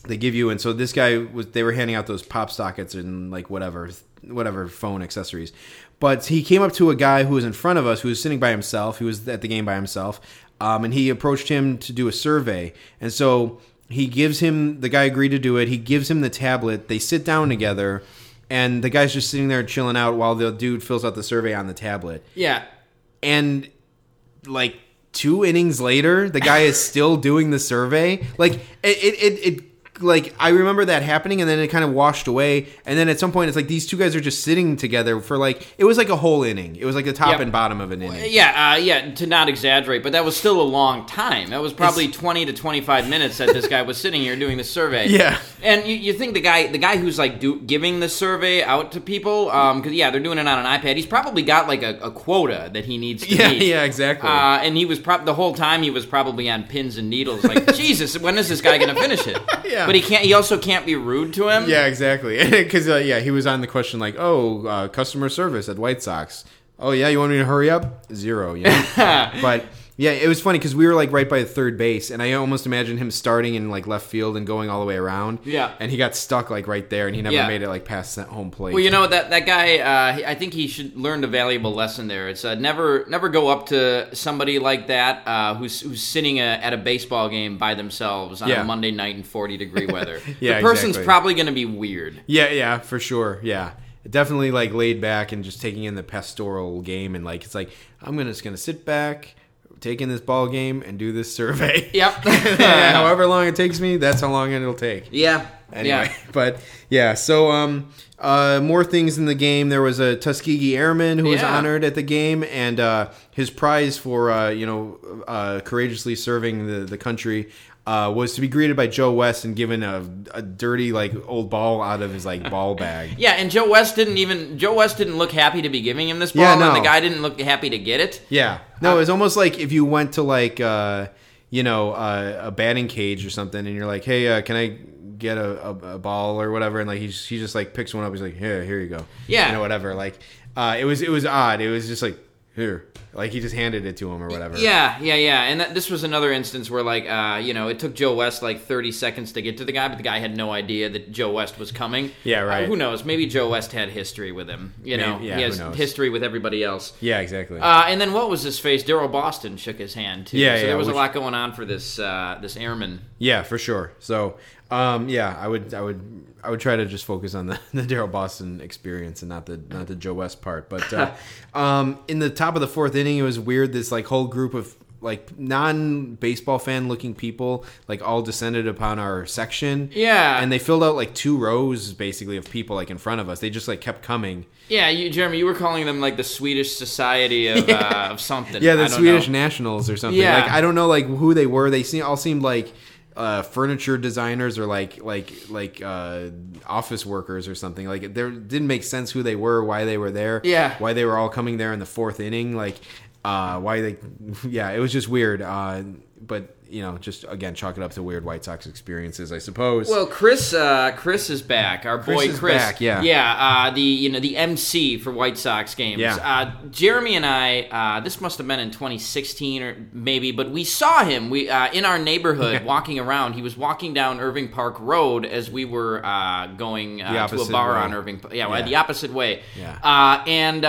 they give you and so this guy was they were handing out those pop sockets and like whatever whatever phone accessories but he came up to a guy who was in front of us who was sitting by himself he was at the game by himself um, and he approached him to do a survey and so he gives him the guy agreed to do it he gives him the tablet they sit down together and the guy's just sitting there chilling out while the dude fills out the survey on the tablet Yeah. and like two innings later, the guy is still doing the survey. Like it, it, it, it like I remember that happening, and then it kind of washed away. And then at some point, it's like these two guys are just sitting together for like it was like a whole inning. It was like the top Yep. and bottom of an inning. Yeah, uh, yeah. To not exaggerate, but that was still a long time. That was probably twenty to twenty-five minutes that this guy was sitting here doing the survey. Yeah. and you, you think the guy, the guy who's like do, giving the survey out to people, um, because yeah, they're doing it on an iPad. He's probably got like a, a quota that he needs to Yeah, meet. yeah, exactly. Uh, and he was prob- the whole time he was probably on pins and needles. Like Jesus, when is this guy going to finish it? Yeah. But he can't. He also can't be rude to him. Yeah, exactly. Because uh, yeah, he was on the question like, "Oh, uh, customer service at White Sox." Oh yeah, you want me to hurry up? Zero. You know? but Yeah, it was funny because we were like right by the third base, and I almost imagined him starting in like left field and going all the way around. Yeah. and he got stuck like right there, and he never Yeah. made it like past that home plate. Well, you know that that guy. Uh, I think he should learn a valuable lesson there. It's uh, never never go up to somebody like that uh, who's who's sitting uh at a baseball game by themselves on Yeah. a Monday night in forty degree weather. Yeah, the person's exactly. probably going to be weird. Yeah, yeah, for sure. Yeah. Definitely like laid back and just taking in the pastoral game and like it's like I'm gonna just gonna sit back, take in this ball game and do this survey. Yep. However long it takes me, that's how long it'll take. yeah. Anyway, Yeah. but yeah, so um uh more things in the game. There was a Tuskegee Airman who was honored at the game and uh his prize for uh you know uh courageously serving the the country uh, was to be greeted by Joe West and given a, a dirty like old ball out of his like ball bag. Yeah, and Joe West didn't even Joe West didn't look happy to be giving him this ball, Yeah, and the guy didn't look happy to get it. Yeah. No, it was almost like if you went to like uh you know, uh, a batting cage or something and you're like, "Hey, uh, can I get a, a, a ball or whatever?" and like he's he just like picks one up. He's like, "Here, here you go." Yeah. You know, whatever. Like uh it was it was odd. It was just like, "Here." Like he just handed it to him or whatever. Yeah, yeah, yeah. And that, this was another instance where, like, uh, you know, it took Joe West like 30 seconds to get to the guy, but the guy had no idea that Joe West was coming. Yeah, right. Uh, who knows? Maybe Joe West had history with him. You know, Maybe- yeah, he has history with everybody else. Yeah, exactly. Uh, and then what was his face? Daryl Boston shook his hand too. Yeah, so yeah, there was which- a lot going on for this uh, this airman. Yeah, for sure. So, um, yeah, I would, I would, I would try to just focus on the, the Daryl Boston experience and not the not the Joe West part. But uh, um, in the top of the fourth inning, it was weird. This like whole group of like non baseball fan looking people like all descended upon our section. Yeah. and they filled out like two rows basically of people like in front of us. They just like kept coming. Yeah, you, Jeremy, you were calling them like the Swedish Society of, uh, of something. Yeah, the Swedish know. Nationals or something. Yeah. Like I don't know like who they were. They seem all seemed like uh, furniture designers or like like like uh, office workers or something. Like there didn't make sense who they were, why they were there. Yeah. Why they were all coming there in the fourth inning. Like uh, why they yeah, it was just weird. Uh, but you know, just again chalk it up to weird White Sox experiences, I suppose. Well, Chris, uh, Chris is back. Our Chris boy is Chris. back, yeah. yeah. Uh, the you know the MC for White Sox games. Yeah. Uh, Jeremy and I. Uh, this must have been in 2016 or maybe, but we saw him. We uh, in our neighborhood walking around. He was walking down Irving Park Road as we were uh, going uh, to a bar way. on Irving. Yeah, Yeah. the opposite way. Yeah. Uh, and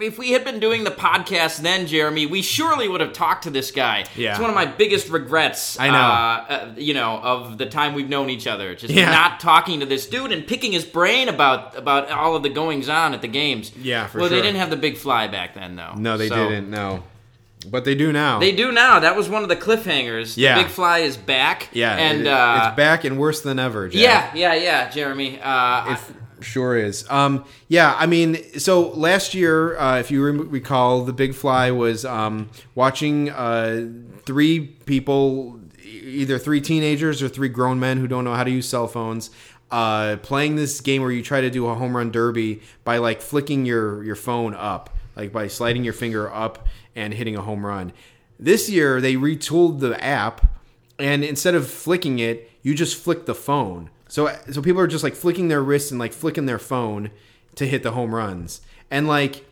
if we had been doing the podcast then, Jeremy, we surely would have talked to this guy. Yeah. It's one of my biggest regrets. I know. Uh, uh, you know, of the time we've known each other, just Yeah. not talking to this dude and picking his brain about about all of the goings on at the games. Yeah, for well, they didn't have the big fly back then, though. no, they So- didn't. No, but they do now. They do now. That was one of the cliffhangers. Yeah. the big fly is back. yeah, and it- uh, it's back and worse than ever. Jack. yeah, yeah, yeah, Jeremy. Uh, I- Sure is. Um, yeah, I mean, so last year, uh, if you re- recall, the Big Fly was um, watching uh, three people, either three teenagers or three grown men who don't know how to use cell phones, uh, playing this game where you try to do a home run derby by like flicking your your phone up, like by sliding your finger up and hitting a home run. This year, they retooled the app and instead of flicking it, you just flick the phone. So so people are just like flicking their wrists and like flicking their phone to hit the home runs. And like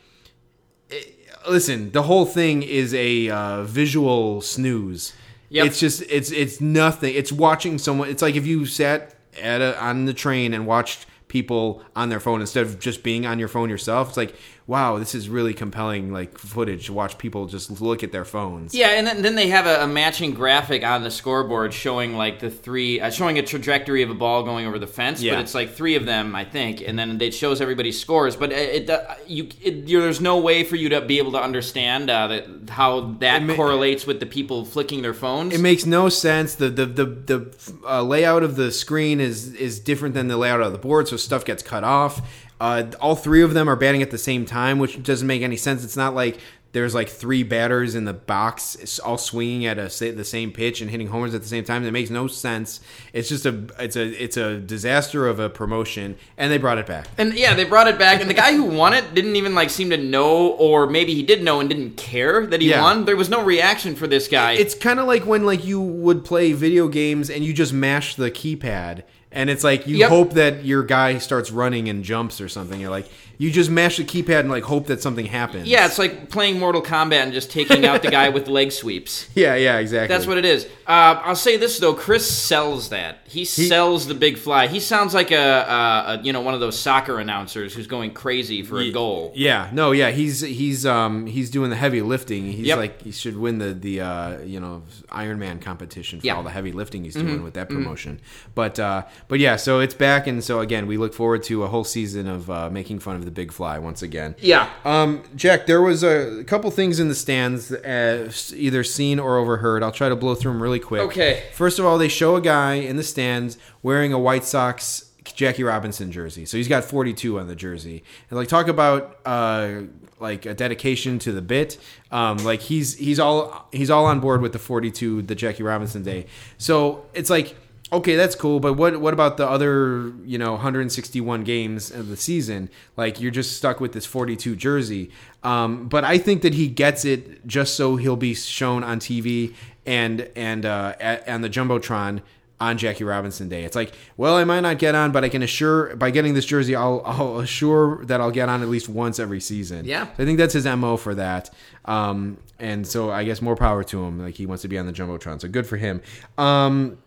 listen, the whole thing is a uh, visual snooze. Yep. It's just it's it's nothing. It's watching someone. It's like if you sat at a, on the train and watched people on their phone instead of just being on your phone yourself. It's like wow, this is really compelling like footage to watch people just look at their phones. Yeah, and then, then they have a, a matching graphic on the scoreboard showing like the three, uh, showing a trajectory of a ball going over the fence. Yeah. But it's like three of them, I think, and then it shows everybody's scores. But it, it uh, you, it, there's no way for you to be able to understand uh, that, how that ma- correlates with the people flicking their phones. It makes no sense. The the the, the uh, layout of the screen is is different than the layout of the board, so stuff gets cut off. Uh, all three of them are batting at the same time, which doesn't make any sense. It's not like there's like three batters in the box, all swinging at a the same pitch and hitting homers at the same time. It makes no sense. It's just a it's a it's a disaster of a promotion, and they brought it back. And yeah, they brought it back, and the guy who won it didn't even like seem to know, or maybe he did know and didn't care that he Yeah. won. There was no reaction for this guy. It's kind of like when like you would play video games and you just mash the keypad And it's like you Yep. hope that your guy starts running and jumps or something. You're like you just mash the keypad and like hope that something happens. Yeah, it's like playing Mortal Kombat and just taking out the guy with leg sweeps. yeah, yeah, exactly. That's what it is. Uh, I'll say this though, Chris sells that. He, sells the big fly. He sounds like a, a, a you know one of those soccer announcers who's going crazy for a goal. Yeah, no, yeah, he's he's um he's doing the heavy lifting. He's Yep. like he should win the the uh you know Ironman competition for Yeah. Mm-hmm. all the heavy lifting he's doing with that promotion. But uh but yeah, so it's back, and so again, we look forward to a whole season of uh, making fun of the big fly once again. Yeah. Um, Jack, there was a couple things in the stands, uh, either seen or overheard. I'll try to blow through them really quick. Okay. First of all, they show a guy in the stands wearing a White Sox Jackie Robinson jersey. So he's got 42 on the jersey. And like talk about uh, like a dedication to the bit. Um, like he's he's all he's all on board with the 42 the Jackie Robinson day. So it's like okay, that's cool, but what what about the other, you know, 161 games of the season? Like you're just stuck with this 42 jersey. Um, but I think that he gets it just so he'll be shown on TV and and uh, at, on the jumbotron on Jackie Robinson Day. It's like, well, I might not get on, but I can assure by getting this jersey, I'll, I'll assure that I'll get on at least once every season. Yeah. I think that's his mo for that. Um, and so I guess more power to him. Like he wants to be on the jumbotron, so good for him. Um,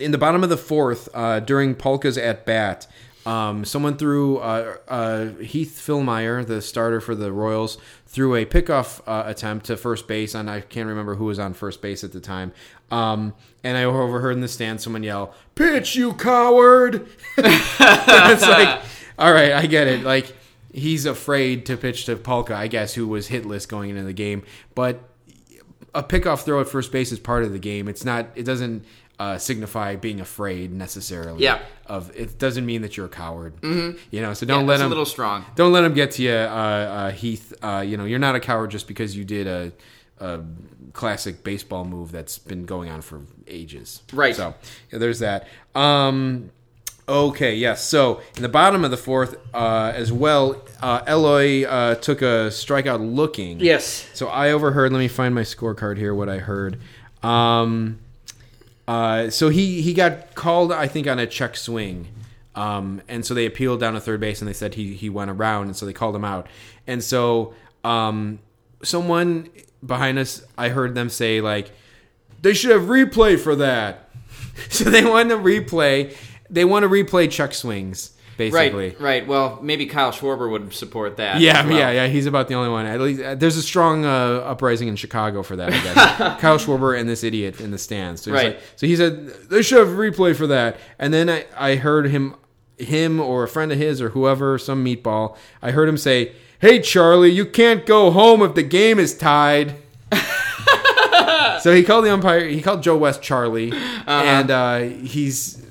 in the bottom of the fourth, uh, during Palka's at bat, um, someone threw uh, uh, Heath Fillmyer, the starter for the Royals, threw a pickoff uh, attempt to first base, and I can't remember who was on first base at the time. Um, and I overheard in the stand someone yell, "Pitch, you coward!" it's like, all right, I get it. Like he's afraid to pitch to Palka, I guess, who was hitless going into the game, but a pickoff throw at first base is part of the game. It's not. It doesn't uh, signify being afraid necessarily. Yeah. Of it doesn't mean that you're a coward. Mm-hmm. You know. So don't Yeah, let him. a little strong. Don't let him get to you, uh, uh, Heath. Uh, you know, you're not a coward just because you did a, a classic baseball move that's been going on for ages. Right. So yeah, there's that. Um, okay. Yes. So in the bottom of the fourth, uh, as well, uh, Eloy uh, took a strikeout looking. Yes. So I overheard. Let me find my scorecard here. What I heard. Um, uh, so he he got called, I think, on a check swing, um, and so they appealed down to third base, and they said he he went around, and so they called him out, and so um, someone behind us, I heard them say like, they should have replay for that. so they want to replay. They want to replay check swings, basically. Right, right. Well, maybe Kyle Schwarber would support that. Yeah, well. yeah, yeah. He's about the only one. At least uh, there's a strong uh, uprising in Chicago for that. I guess Kyle Schwarber and this idiot in the stands. So Right. like- so he said they should have a replay for that. And then I, I heard him, him or a friend of his or whoever, some meatball. I heard him say, "Hey Charlie, you can't go home if the game is tied." so he called the umpire. He called Joe West Charlie, and uh, he's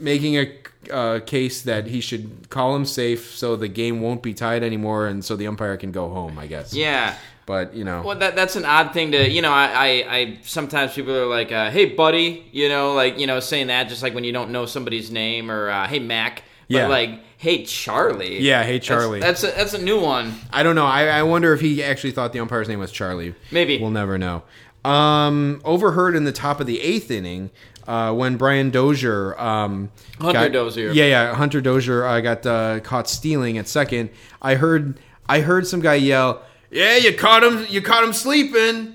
making a uh, case that he should call him safe so the game won't be tied anymore, and so the umpire can go home. I guess. Yeah. But you know. Well, that that's an odd thing to you know. I, I, I sometimes people are like, uh, "Hey, buddy," you know, like you know, saying that just like when you don't know somebody's name or uh, "Hey, Mac," but Yeah. like, "Hey, Charlie." Yeah, hey, That's- Charlie. That's a, that's a new one. I don't know. I, I wonder if he actually thought the umpire's name was Charlie. Maybe. We'll never know. Um, overheard in the top of the eighth inning uh, when Brian Dozier. Um, Hunter got- Dozier. Yeah, yeah. Hunter Dozier uh, got uh, caught stealing at second. I heard I heard some guy yell, "Yeah, you caught him! You caught him sleeping."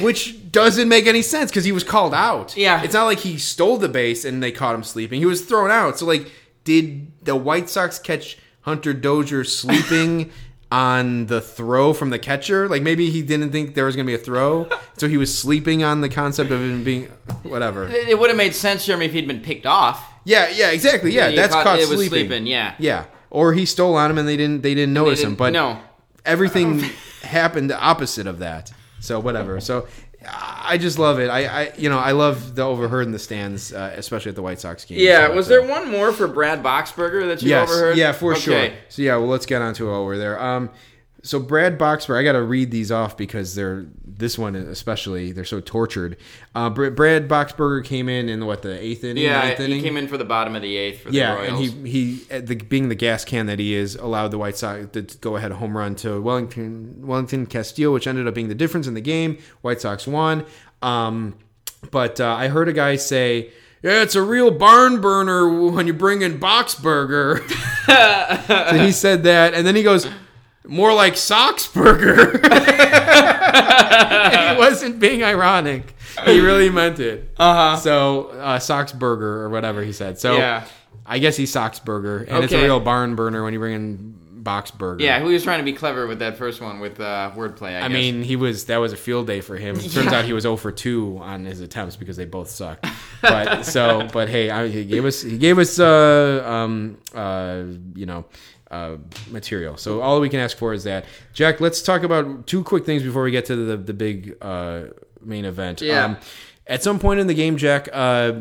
Which doesn't make any sense because he was called out. Yeah. It's not like he stole the base and they caught him sleeping. He was thrown out. So, like, did the White Sox catch Hunter Dozier sleeping on the throw from the catcher? Like, maybe he didn't think there was going to be a throw. So he was sleeping on the concept of him being whatever. It, would have made sense, Jeremy, if he'd been picked off. Yeah, yeah, exactly. Yeah, that's caught, it was sleeping. sleeping. Yeah. Yeah. Or he stole on him and they didn't they didn't notice him. didn't- But no. everything happened the opposite of that. So whatever. So I just love it. I, I you know I love the overheard in the stands, uh, especially at the White Sox game. Yeah. But, Was uh, there one more for Brad Boxberger that you Yes. overheard? Yeah, for sure. So yeah, well, let's get on to it while we're there. Um, so Brad Boxberg, I got to read these off because they're this one especially they're so tortured. Uh, Br- Brad Boxberger came in in what the eighth inning. Yeah, ninth he inning? came in for the bottom of the eighth for the Yeah, and he he the, being the gas can that he is allowed the White Sox to go ahead home run to Wellington Wellington Castillo, which ended up being the difference in the game. White Sox won. Um, but uh, I heard a guy say, yeah, it's a real barn burner when you bring in Boxburger. so he said that, and then he goes, more like Socksburger. he wasn't being ironic. He really meant it. Uh-huh. So uh, Socksburger or whatever he said. So Yeah. I guess he's Socksburger, and it's a real barn burner when you bring in Boxburger. Yeah, he was trying to be clever with that first one with uh, wordplay. I, I mean, he was that was a field day for him. It turns out he was 0 for 2 on his attempts because they both sucked. But so, but hey, I, he gave us he gave us uh um uh you know uh material. So all we can ask for is that. Jack, let's talk about two quick things before we get to the the big uh main event. Yeah. Um, at some point in the game, Jack, uh,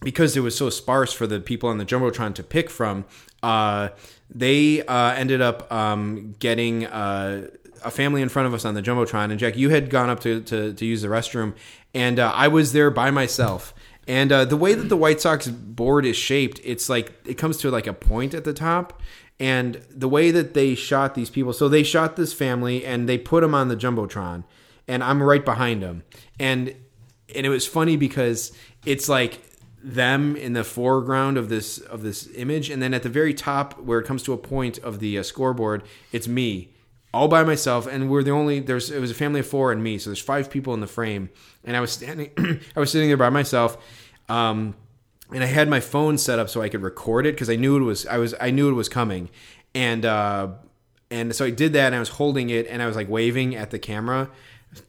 because it was so sparse for the people on the jumbotron to pick from, uh, they uh, ended up um, getting uh, a family in front of us on the jumbotron. And Jack, you had gone up to to, to use the restroom, and uh, I was there by myself. And uh, the way that the White Sox board is shaped, it's like it comes to like a point at the top. And the way that they shot these people, so they shot this family and they put them on the jumbotron, and I'm right behind them. And and it was funny because it's like them in the foreground of this of this image and then at the very top where it comes to a point of the uh, scoreboard it's me all by myself and we're the only there's it was a family of four and me so there's five people in the frame and i was standing i was sitting there by myself um and i had my phone set up so i could record it because i knew it was i was i knew it was coming and uh and so i did that and i was holding it and i was like waving at the camera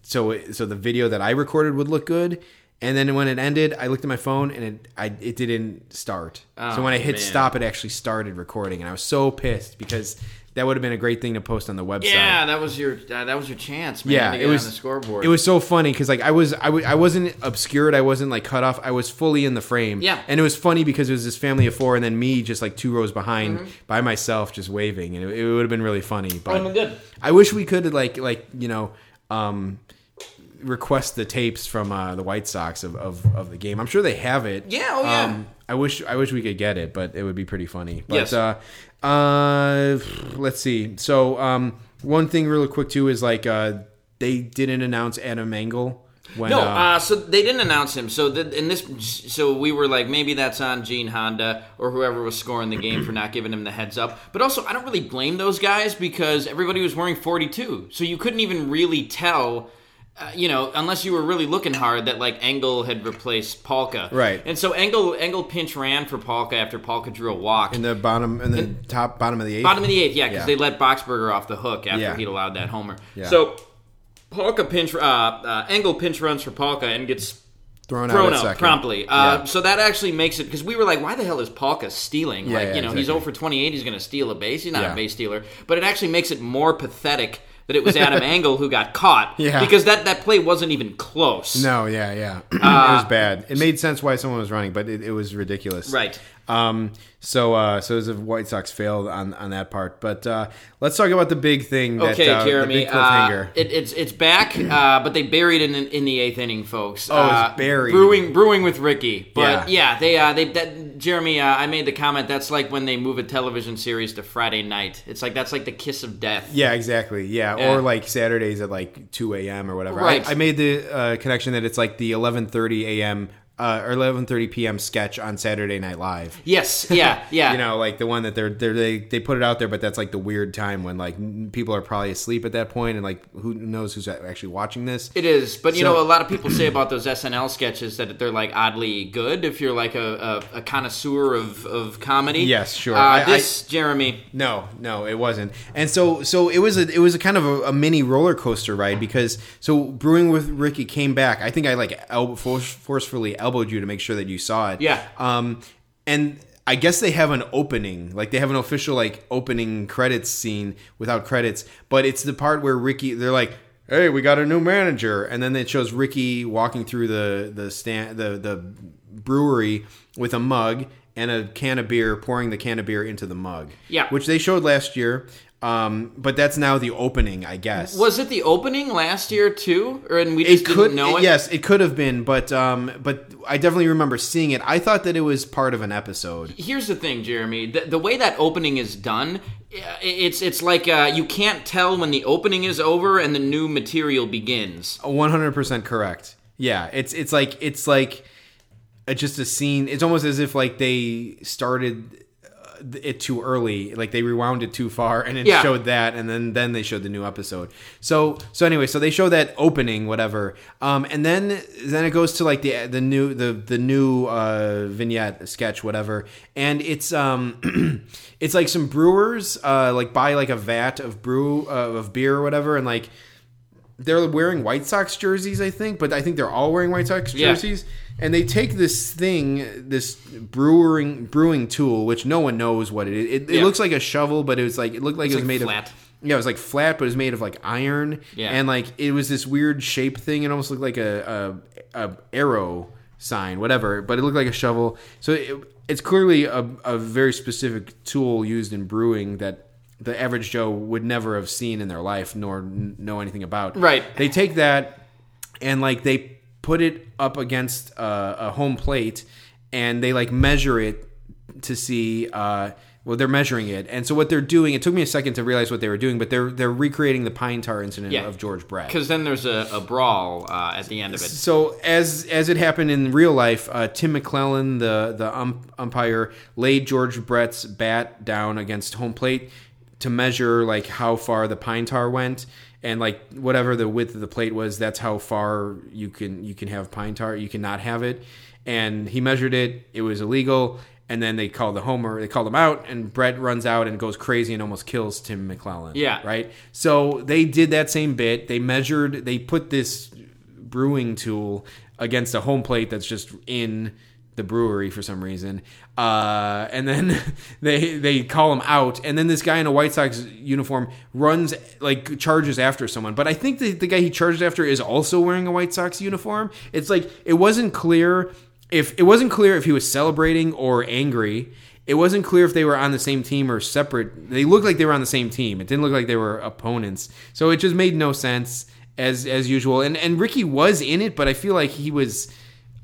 so it, so the video that I recorded would look good. And then when it ended, I looked at my phone and it I it didn't start. so Oh, when I hit man. stop, it actually started recording, and I was so pissed because that would have been a great thing to post on the website. yeah, that was your uh, that was your chance, man. Yeah, it was on the scoreboard. It was so funny because like I was I, w- I wasn't obscured, I wasn't like cut off, I was fully in the frame. Yeah. and it was funny because it was this family of four, and then me just like two rows behind Mm-hmm. by myself, just waving, and it, it would have been really funny. But been good. I wish we could like like you know um, request the tapes from uh, the White Sox of, of, of the game. I'm sure they have it. Yeah, oh, yeah. Um, I wish I wish we could get it, but it would be pretty funny. But Yes. uh, uh, let's see. So um, one thing really quick too is like uh, they didn't announce Adam Engel when No, uh, uh, so they didn't announce him. So the, in this, so we were like, maybe that's on Gene Honda or whoever was scoring the game for not giving him the heads up. But also, I don't really blame those guys because everybody was wearing 42, so you couldn't even really tell. Uh, you know, unless you were really looking hard, that like Engel had replaced Palka, Right. And so Engel Engel pinch ran for Palka after Palka drew a walk. in the bottom in the top bottom of the eighth. Bottom of the eighth, yeah, because Yeah. they let Boxberger off the hook after Yeah. he'd allowed that homer. Yeah. So Palka pinch, uh, uh, Engel pinch runs for Palka and gets thrown, thrown out, out promptly. Uh, Yeah. So that actually makes it because we were like, why the hell is Palka stealing? Yeah, like, you know, he's exactly. 0 for 28. He's going to steal a base. He's not a base stealer. But it actually makes it more pathetic that it was Adam Engel who got caught. Yeah. Because that, that play wasn't even close. No, yeah, yeah. it Uh, was bad. It made sense why someone was running, but it, it was ridiculous. Right. Um. So, uh, so it was White Sox failed on on that part. But uh, let's talk about the big thing. That, Okay, uh, Jeremy. The uh, it, it's it's back, uh, but they buried it in, in the eighth inning, folks. Oh, it's uh, buried. Brewing, brewing with Ricky. But Yeah. yeah, they uh, they that Jeremy. Uh, I made the comment. That's like when they move a television series to Friday night. It's like that's like the kiss of death. yeah, exactly. Yeah. Yeah. or like Saturdays at like two a.m. or whatever. Right. I, I made the uh, connection that it's like the eleven thirty a.m. Uh, or eleven thirty p.m. sketch on Saturday Night Live. Yes. Yeah. Yeah. You know, like the one that they're, they're they they put it out there, but that's like the weird time when like people are probably asleep at that point, and like who knows who's actually watching this. It is, but you So- know, a lot of people say about those SNL sketches that they're like oddly good if you're like a, a, a connoisseur of, of comedy. Yes, sure. Uh, I- I- this Jeremy, No, no, it wasn't. And so, so it was a, it was a kind of a, a mini roller coaster ride because so brewing with Ricky came back. I think I like el- force, forcefully elbowed you to make sure that you saw it. Yeah. Um, and I guess they have an opening, like they have an official like opening credits scene without credits, but it's the part where Ricky, they're like. Hey, we got a new manager, and then it shows Ricky walking through the the stand the the brewery with a mug and a can of beer, pouring the can of beer into the mug. Yeah. which they showed last year. Um, but that's now the opening, I guess. was it the opening last year too, or and we it just could didn't know it? yes, it could have been, but um, but I definitely remember seeing it. I thought that it was part of an episode. Here's the thing, Jeremy. The, the way that opening is done, it's it's like uh, you can't tell when the opening is over and the new material begins. One hundred percent correct. Yeah, it's it's like it's like a, just a scene. It's almost as if like they started uh, it too early, like they rewound it too far, and it Yeah. showed that, and then then they showed the new episode. So so anyway, so they show that opening, whatever, um, and then then it goes to like the the new the the new uh, vignette sketch, whatever, and it's um. It's like some brewers, uh, like buy like a vat of brew uh, of beer or whatever, and like they're wearing White Sox jerseys, I think, but I think they're all wearing White Sox Yeah. And they take this thing, this brewing brewing tool, which no one knows what it is. It, it Yeah. looks like a shovel, but it was like it looked like It's it was like made flat. of yeah, it was like flat, but it was made of like iron. Yeah. and like it was this weird shape thing. It almost looked like a a, a arrow sign, whatever, but it looked like a shovel. So it, it's clearly a, a very specific tool used in brewing that the average Joe would never have seen in their life nor n- know anything about. Right. They take that and like they put it up against uh, a home plate and they like measure it to see uh well they're measuring it and so what they're doing it took me a second to realize what they were doing but they're they're recreating the pine tar incident Yeah. of george brett Because then there's a, a brawl uh, at the end of it. so as as it happened in real life, uh, Tim McClelland, the the um, umpire, laid George Brett's bat down against home plate to measure like how far the pine tar went, and like whatever the width of the plate was, that's how far you can you can have pine tar. You cannot have it, and he measured it. It was illegal. And then they called the homer. They called him out, and Brett runs out and goes crazy and almost kills Tim McClelland. Yeah. right. So they did that same bit. They measured. They put this brewing tool against a home plate that's just in the brewery for some reason. Uh, and then they they call him out, and then this guy in a White Sox uniform runs like charges after someone. But I think the, the guy he charged after is also wearing a White Sox uniform. It's like it wasn't clear if it wasn't clear if he was celebrating or angry. It wasn't clear if they were on the same team or separate. They looked like they were on the same team. It didn't look like they were opponents. So it just made no sense as as usual. And and Ricky was in it, but I feel like he was,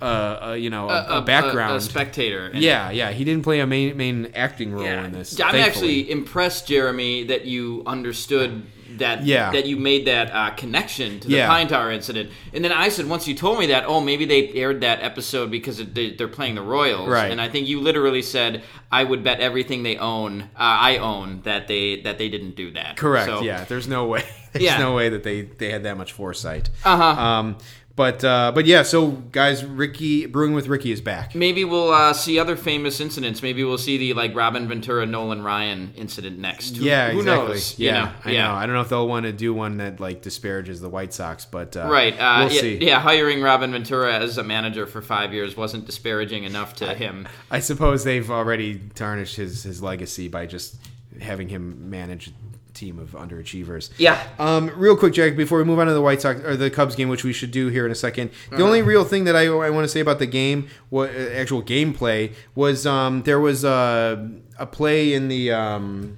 uh, uh you know, a, a background. a, spectator. And- yeah, yeah. He didn't play a main main acting role in this. I'm thankfully. actually impressed, Jeremy, that you understood that Yeah. that you made that uh, connection to the Yeah. Pine Tar incident. And then I said, once you told me that, oh, maybe they aired that episode because it, they, they're playing the Royals. Right. And I think you literally said, I would bet everything they own, uh, I own, that they that they didn't do that. correct. So- yeah, there's no way. There's Yeah. no way that they they had that much foresight. Uh-huh. Um, but uh, but yeah. So guys, Ricky brewing with Ricky is back. Maybe we'll uh, see other famous incidents. Maybe we'll see the like Robin Ventura, Nolan Ryan incident next. Who- Yeah, who exactly. knows? You Yeah, know? I know. I don't know if they'll want to do one that like disparages the White Sox, but uh, Right. Uh, we'll yeah, see. yeah, hiring Robin Ventura as a manager for five years wasn't disparaging enough to him. I suppose they've already tarnished his his legacy by just having him manage team of underachievers. Yeah. Um, real quick, Jack, before we move on to the White Sox or the Cubs game, which we should do here in a 2nd the only real thing that I, I want to say about the game, what uh, actual gameplay, was um, there was uh, a play in the um,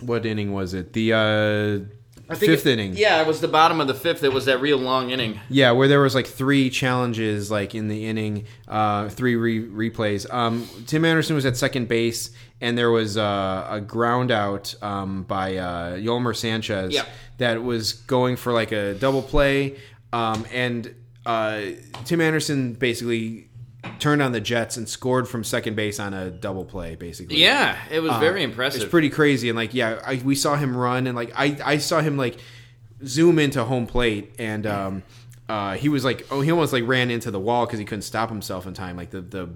what inning was it? The uh, fifth it- inning. Yeah, it was the bottom of the fifth. It was that real long inning. Yeah, where there was like three challenges, like in the inning, uh, three re- replays. Um, Tim Anderson was at second base, and there was uh, a ground out um, by uh, Yolmer Sanchez Yeah. that was going for like a double play, um, and uh, Tim Anderson basically turned on the Jets and scored from second base on a double play, basically. Yeah, it was very impressive. It's pretty crazy, and like, yeah, I, we saw him run, and like, I, I saw him like zoom into home plate, and um, uh, he was like, oh, he almost like ran into the wall because he couldn't stop himself in time, like the the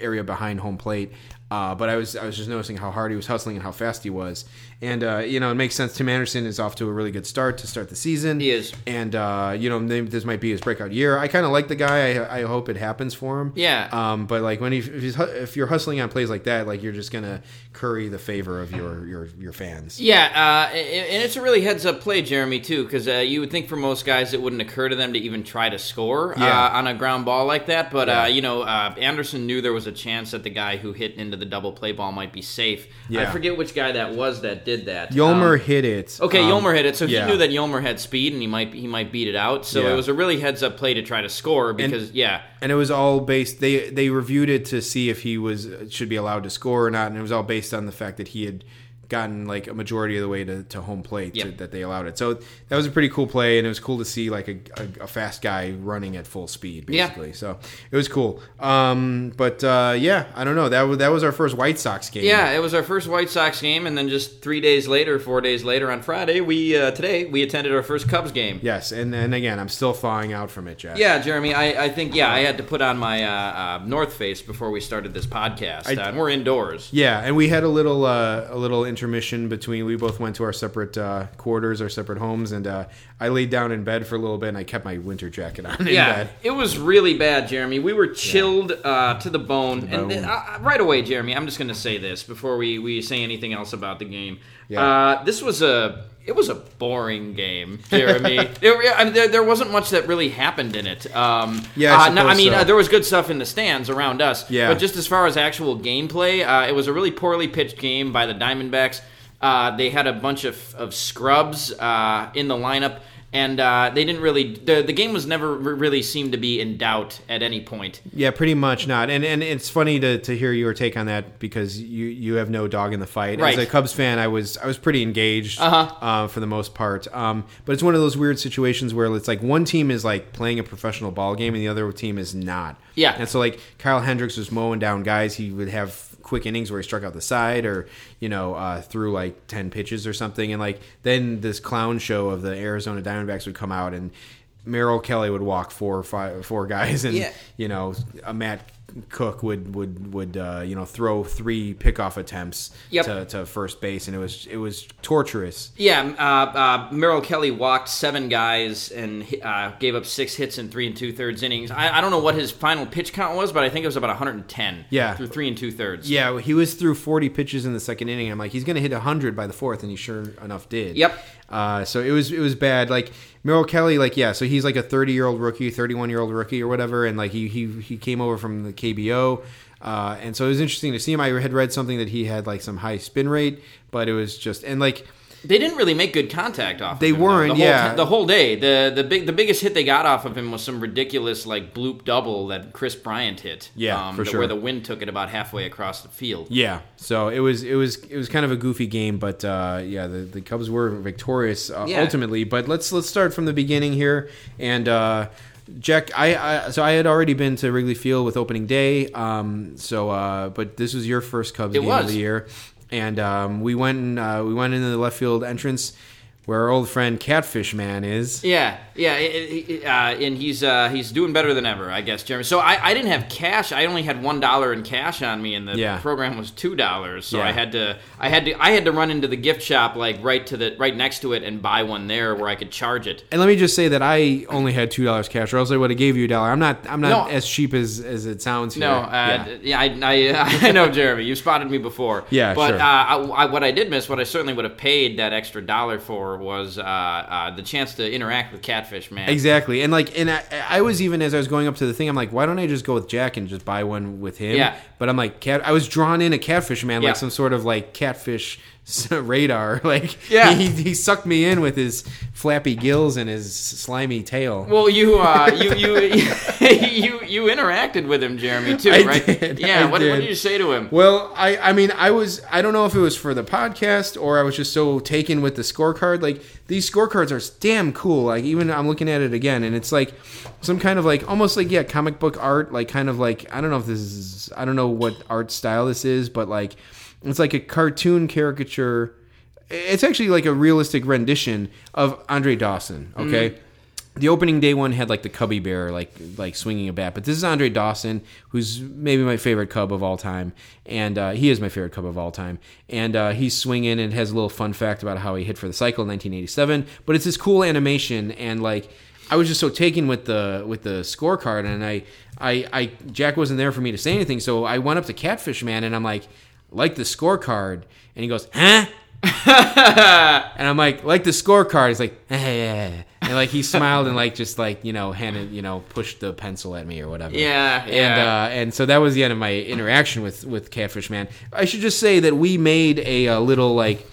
area behind home plate. Uh, but I was I was just noticing how hard he was hustling and how fast he was, and uh, you know it makes sense. Tim Anderson is off to a really good start to start the season. He is. and uh, you know this might be his breakout year. I kind of like the guy. I, I hope it happens for him. Yeah. Um, but like when he, if, he's, if you're hustling on plays like that, like you're just gonna curry the favor of your your your fans. Yeah, uh, and it's a really heads up play, Jeremy, too, because uh, you would think for most guys it wouldn't occur to them to even try to score Yeah. uh, on a ground ball like that. But, Yeah. uh, you know, uh, Anderson knew there was a chance that the guy who hit into the double play ball might be safe. Yeah. I forget which guy that was that did that. Yolmer Um, hit it. Okay, Um, Yolmer hit it, so yeah. he knew that Yolmer had speed and he might he might beat it out. So Yeah. it was a really heads up play to try to score because yeah, and it was all based. They they reviewed it to see if he was should be allowed to score or not, and it was all based on the fact that he had gotten like a majority of the way to, to home plate to, that they allowed it. So that was a pretty cool play, and it was cool to see like a, a, a fast guy running at full speed, Yeah. basically. So it was cool. Um, but uh, yeah, I don't know. That was that was our first White Sox game. Yeah, it was our first White Sox game, and then just three days later, four days later, on Friday, we uh, today we attended our first Cubs game. Yes, and and again, I'm still thawing out from it, Jack. Yeah, Jeremy, I, I think yeah, I had to put on my uh, uh, North Face before we started this podcast, I- uh, and we're indoors. Yeah, and we had a little uh, a little intermission between. We both went to our separate uh, quarters, our separate homes, and uh, I laid down in bed for a little bit, and I kept my winter jacket on in Yeah, it was really bad, Jeremy. We were chilled uh, to the bone, and bone. uh, right away, Jeremy. I'm just going to say this before we, we say anything else about the game. Yeah. Uh, this was a it was a boring game, Jeremy. There- I mean, there, there wasn't much that really happened in it. Um, Yeah, I uh, no, I mean so. uh, there was good stuff in the stands around us. Yeah. but just as far as actual gameplay, uh, it was a really poorly pitched game by the Diamondbacks. Uh, they had a bunch of, of scrubs uh, in the lineup, and uh, they didn't really. The, the game was never really seemed to be in doubt at any point. Yeah, pretty much not. And and it's funny to, to hear your take on that because you you have no dog in the fight. Right. As a Cubs fan, I was I was pretty engaged Uh-huh. uh, for the most part. Um, but it's one of those weird situations where it's like one team is like playing a professional ball game and the other team is not. Yeah. And so like Kyle Hendricks was mowing down guys. He would have quick innings where he struck out the side or you know uh, threw like 10 pitches or something and like then this clown show of the arizona diamondbacks would come out and merrill kelly would walk four or five four guys and Yeah. you know a matt cook would would would uh, you know throw three pickoff attempts Yep. to, to first base and it was it was torturous Yeah, uh, uh, Merrill Kelly walked seven guys and uh, gave up six hits in three and two thirds innings. I, I don't know what his final pitch count was, but I think it was about 110. Yeah. through three and two thirds. yeah he was through 40 pitches in the second inning i'm like he's gonna hit 100 by the fourth and he sure enough did Yep. Uh, so it was it was bad. Like Merrill Kelly, like yeah, so he's like a 30 year old rookie, 31 year old rookie or whatever, and like he he he came over from the KBO. Uh, and so it was interesting to see him. I had read something that he had like some high spin rate, but it was just and like They didn't really make good contact off. They of him, though, weren't, the whole yeah. the whole day. the the big the biggest hit they got off of him was some ridiculous like bloop double that Kris Bryant hit. um, Yeah, for that- sure. Where the wind took it about halfway across the field. yeah, so it was it was it was kind of a goofy game, but uh, yeah, the, the Cubs were victorious uh, Yeah. ultimately. But let's let's start from the beginning here and. Uh, Jack, I, I so I had already been to Wrigley Field with opening day. Um, so uh, but this was your first Cubs It game of the year, and um, we went and, uh, we went into the left field entrance where our old friend Catfish Man is. Yeah, yeah, it- it- uh, and he's uh, he's doing better than ever, I guess, Jeremy. So I, I didn't have cash. I only had one dollar in cash on me, and the Yeah. program was two dollars. So Yeah. I had to I had to I had to run into the gift shop like right to the right next to it and buy one there where I could charge it. And let me just say that I only had two dollars cash, or else I would have gave you a dollar. I'm not I'm not No. as cheap as, as it sounds. Here. No, uh, yeah, I, I, I know, Jeremy. You spotted me before. Yeah, but sure. uh, I, I, what I did miss, what I certainly would have paid that extra dollar for, was uh, uh, the chance to interact with Catfish Man. Exactly, and like, and I, I was even as I was going up to the thing, I'm like, why don't I just go with Jack and just buy one with him? Yeah. But I'm like, cat. I was drawn in a catfish man, Yeah. like some sort of like catfish radar. Like, Yeah. he, he sucked me in with his flappy gills and his slimy tail. Well, you, uh, you, you, you, you interacted with him, Jeremy, too, I right? did, Yeah. What, what did. did you say to him? Well, I, I mean, I was, I don't know if it was for the podcast or I was just so taken with the scorecard. Like, these scorecards are damn cool. Like, even I'm looking at it again and it's like some kind of like, almost like, yeah, comic book art. Like, kind of like, I don't know if this is, I don't know what art style this is, but like, it's like a cartoon caricature. It's actually like a realistic rendition of Andre Dawson, okay? Mm. The opening day one had like the cubby bear like like swinging a bat but this is andre dawson who's maybe my favorite cub of all time and uh, he is my favorite cub of all time and uh, he's swinging and has a little fun fact about how he hit for the cycle in 1987 but it's this cool animation and like i was just so taken with the with the scorecard and i i, I jack wasn't there for me to say anything so i went up to catfish man and i'm like like the scorecard? And he goes huh and I'm like, like the scorecard. He's like, and like he smiled and like just like you know handed you know pushed the pencil at me or whatever. Yeah, And yeah. uh, and so that was the end of my interaction with with Catfish Man. I should just say that we made a, uh little like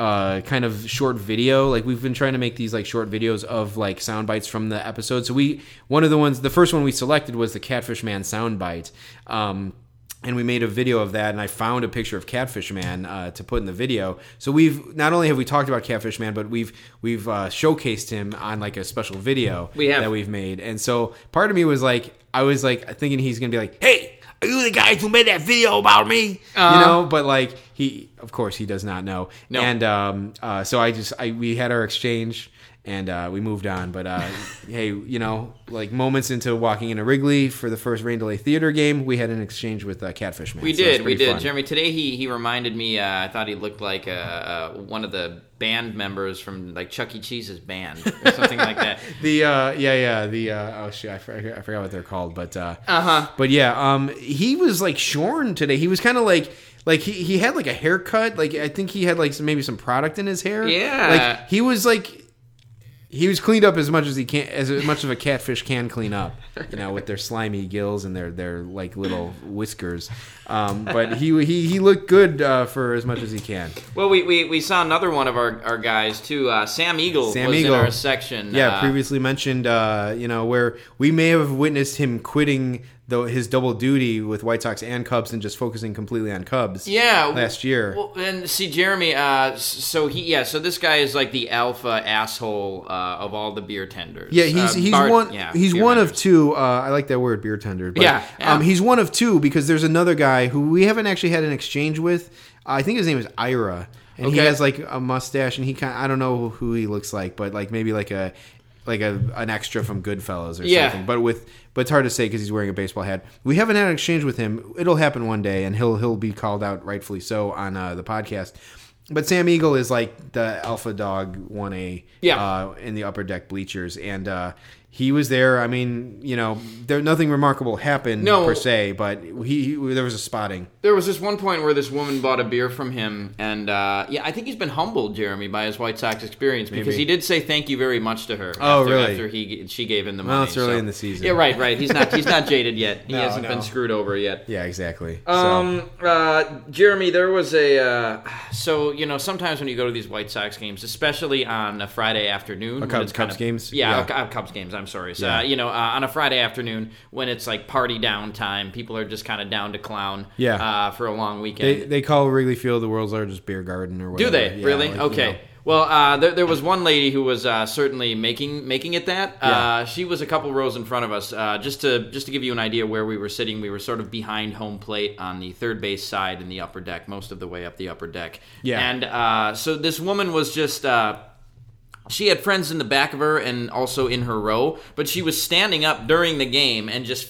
uh kind of short video like we've been trying to make these like short videos of like sound bites from the episode so we one of the ones the first one we selected was the catfish man sound bite um and we made a video of that and i found a picture of catfish man uh, to put in the video. So we've not only have we talked about catfish man but we've we've uh, showcased him on like a special video We that we've made. And so part of me was like i was like thinking he's gonna be like hey are you the guys who made that video about me? Uh-huh. you know but like he of course he does not know. No. and um, uh, so i just i we had our exchange and uh, we moved on. But uh, hey, you know, like moments into walking into Wrigley for the first Rain Delay Theater game, we had an exchange with uh, Catfish Man. We So did, we did. fun. Jeremy, today he he reminded me. Uh, I thought he looked like uh, uh, one of the band members from like Chuck E. Cheese's band or something like that. The uh, yeah, yeah, the uh, oh shit, I forgot, I forgot what they're called, but uh, Uh-huh. But yeah, um, he was like shorn today. He was kind of like. Like he, he had like a haircut. Like I think he had like some, maybe some product in his hair. Yeah. Like he was like he was cleaned up as much as he can as much of a catfish can clean up you know with their slimy gills and their their like little whiskers um, but he he he looked good uh, for as much as he can Well, we, we, we saw another one of our, our guys too. Uh, Sam Eagle Sam was Eagle. in our section. yeah uh, previously mentioned uh, you know where we may have witnessed him quitting the, his double duty with White Sox and Cubs and just focusing completely on Cubs Yeah, last year Well, and see, Jeremy. Uh, so he, yeah. So this guy is like the alpha asshole uh, of all the beer tenders. Yeah, he's Uh, he's bar- one yeah, he's one of two. Uh, I like that word, beer tender. But, Yeah, yeah. Um, he's one of two because there's another guy who we haven't actually had an exchange with. I think his name is Ira, and he has like a mustache, and he kind I don't know who he looks like, but like maybe like a like a an extra from Goodfellas or Yeah. something. But with but it's hard to say because he's wearing a baseball hat. We haven't had an exchange with him. It'll happen one day, and he'll he'll be called out rightfully so on uh, the podcast. But Sam Eagle is like the alpha dog one A Yeah. uh, in the upper deck bleachers, and uh, he was there. I mean, you know, there nothing remarkable happened No. per se, but he, he there was a spotting. There was this one point where this woman bought a beer from him, and uh, yeah, I think he's been humbled, Jeremy, by his White Sox experience because Maybe. he did say thank you very much to her. Oh, after, really? After he she gave him the money. Well, it's early so- in the season. Yeah, right, right. He's not he's not jaded yet. He No, hasn't no. been screwed over yet. Yeah, exactly. so, Um, uh, Jeremy, there was a uh, so you know sometimes when you go to these White Sox games, especially on a Friday afternoon, when Cubs- Cubs of- games? yeah, Yeah. uh, Cubs games. I'm sorry, so Yeah. uh, you know uh, on a Friday afternoon when it's like party down time, people are just kind of down to clown, Yeah. uh, for a long weekend. they call Wrigley Field the world's largest beer garden, or whatever. Do they Yeah, really? like, you okay. know. Well, uh, there, there was one lady who was uh, certainly making making it that. Yeah. Uh, she was a couple rows in front of us. Uh, just to just to give you an idea where we were sitting, we were sort of behind home plate on the third base side in the upper deck, most of the way up the upper deck. Yeah. And uh, so this woman was just. She had friends in the back of her and also in her row, but she was standing up during the game and just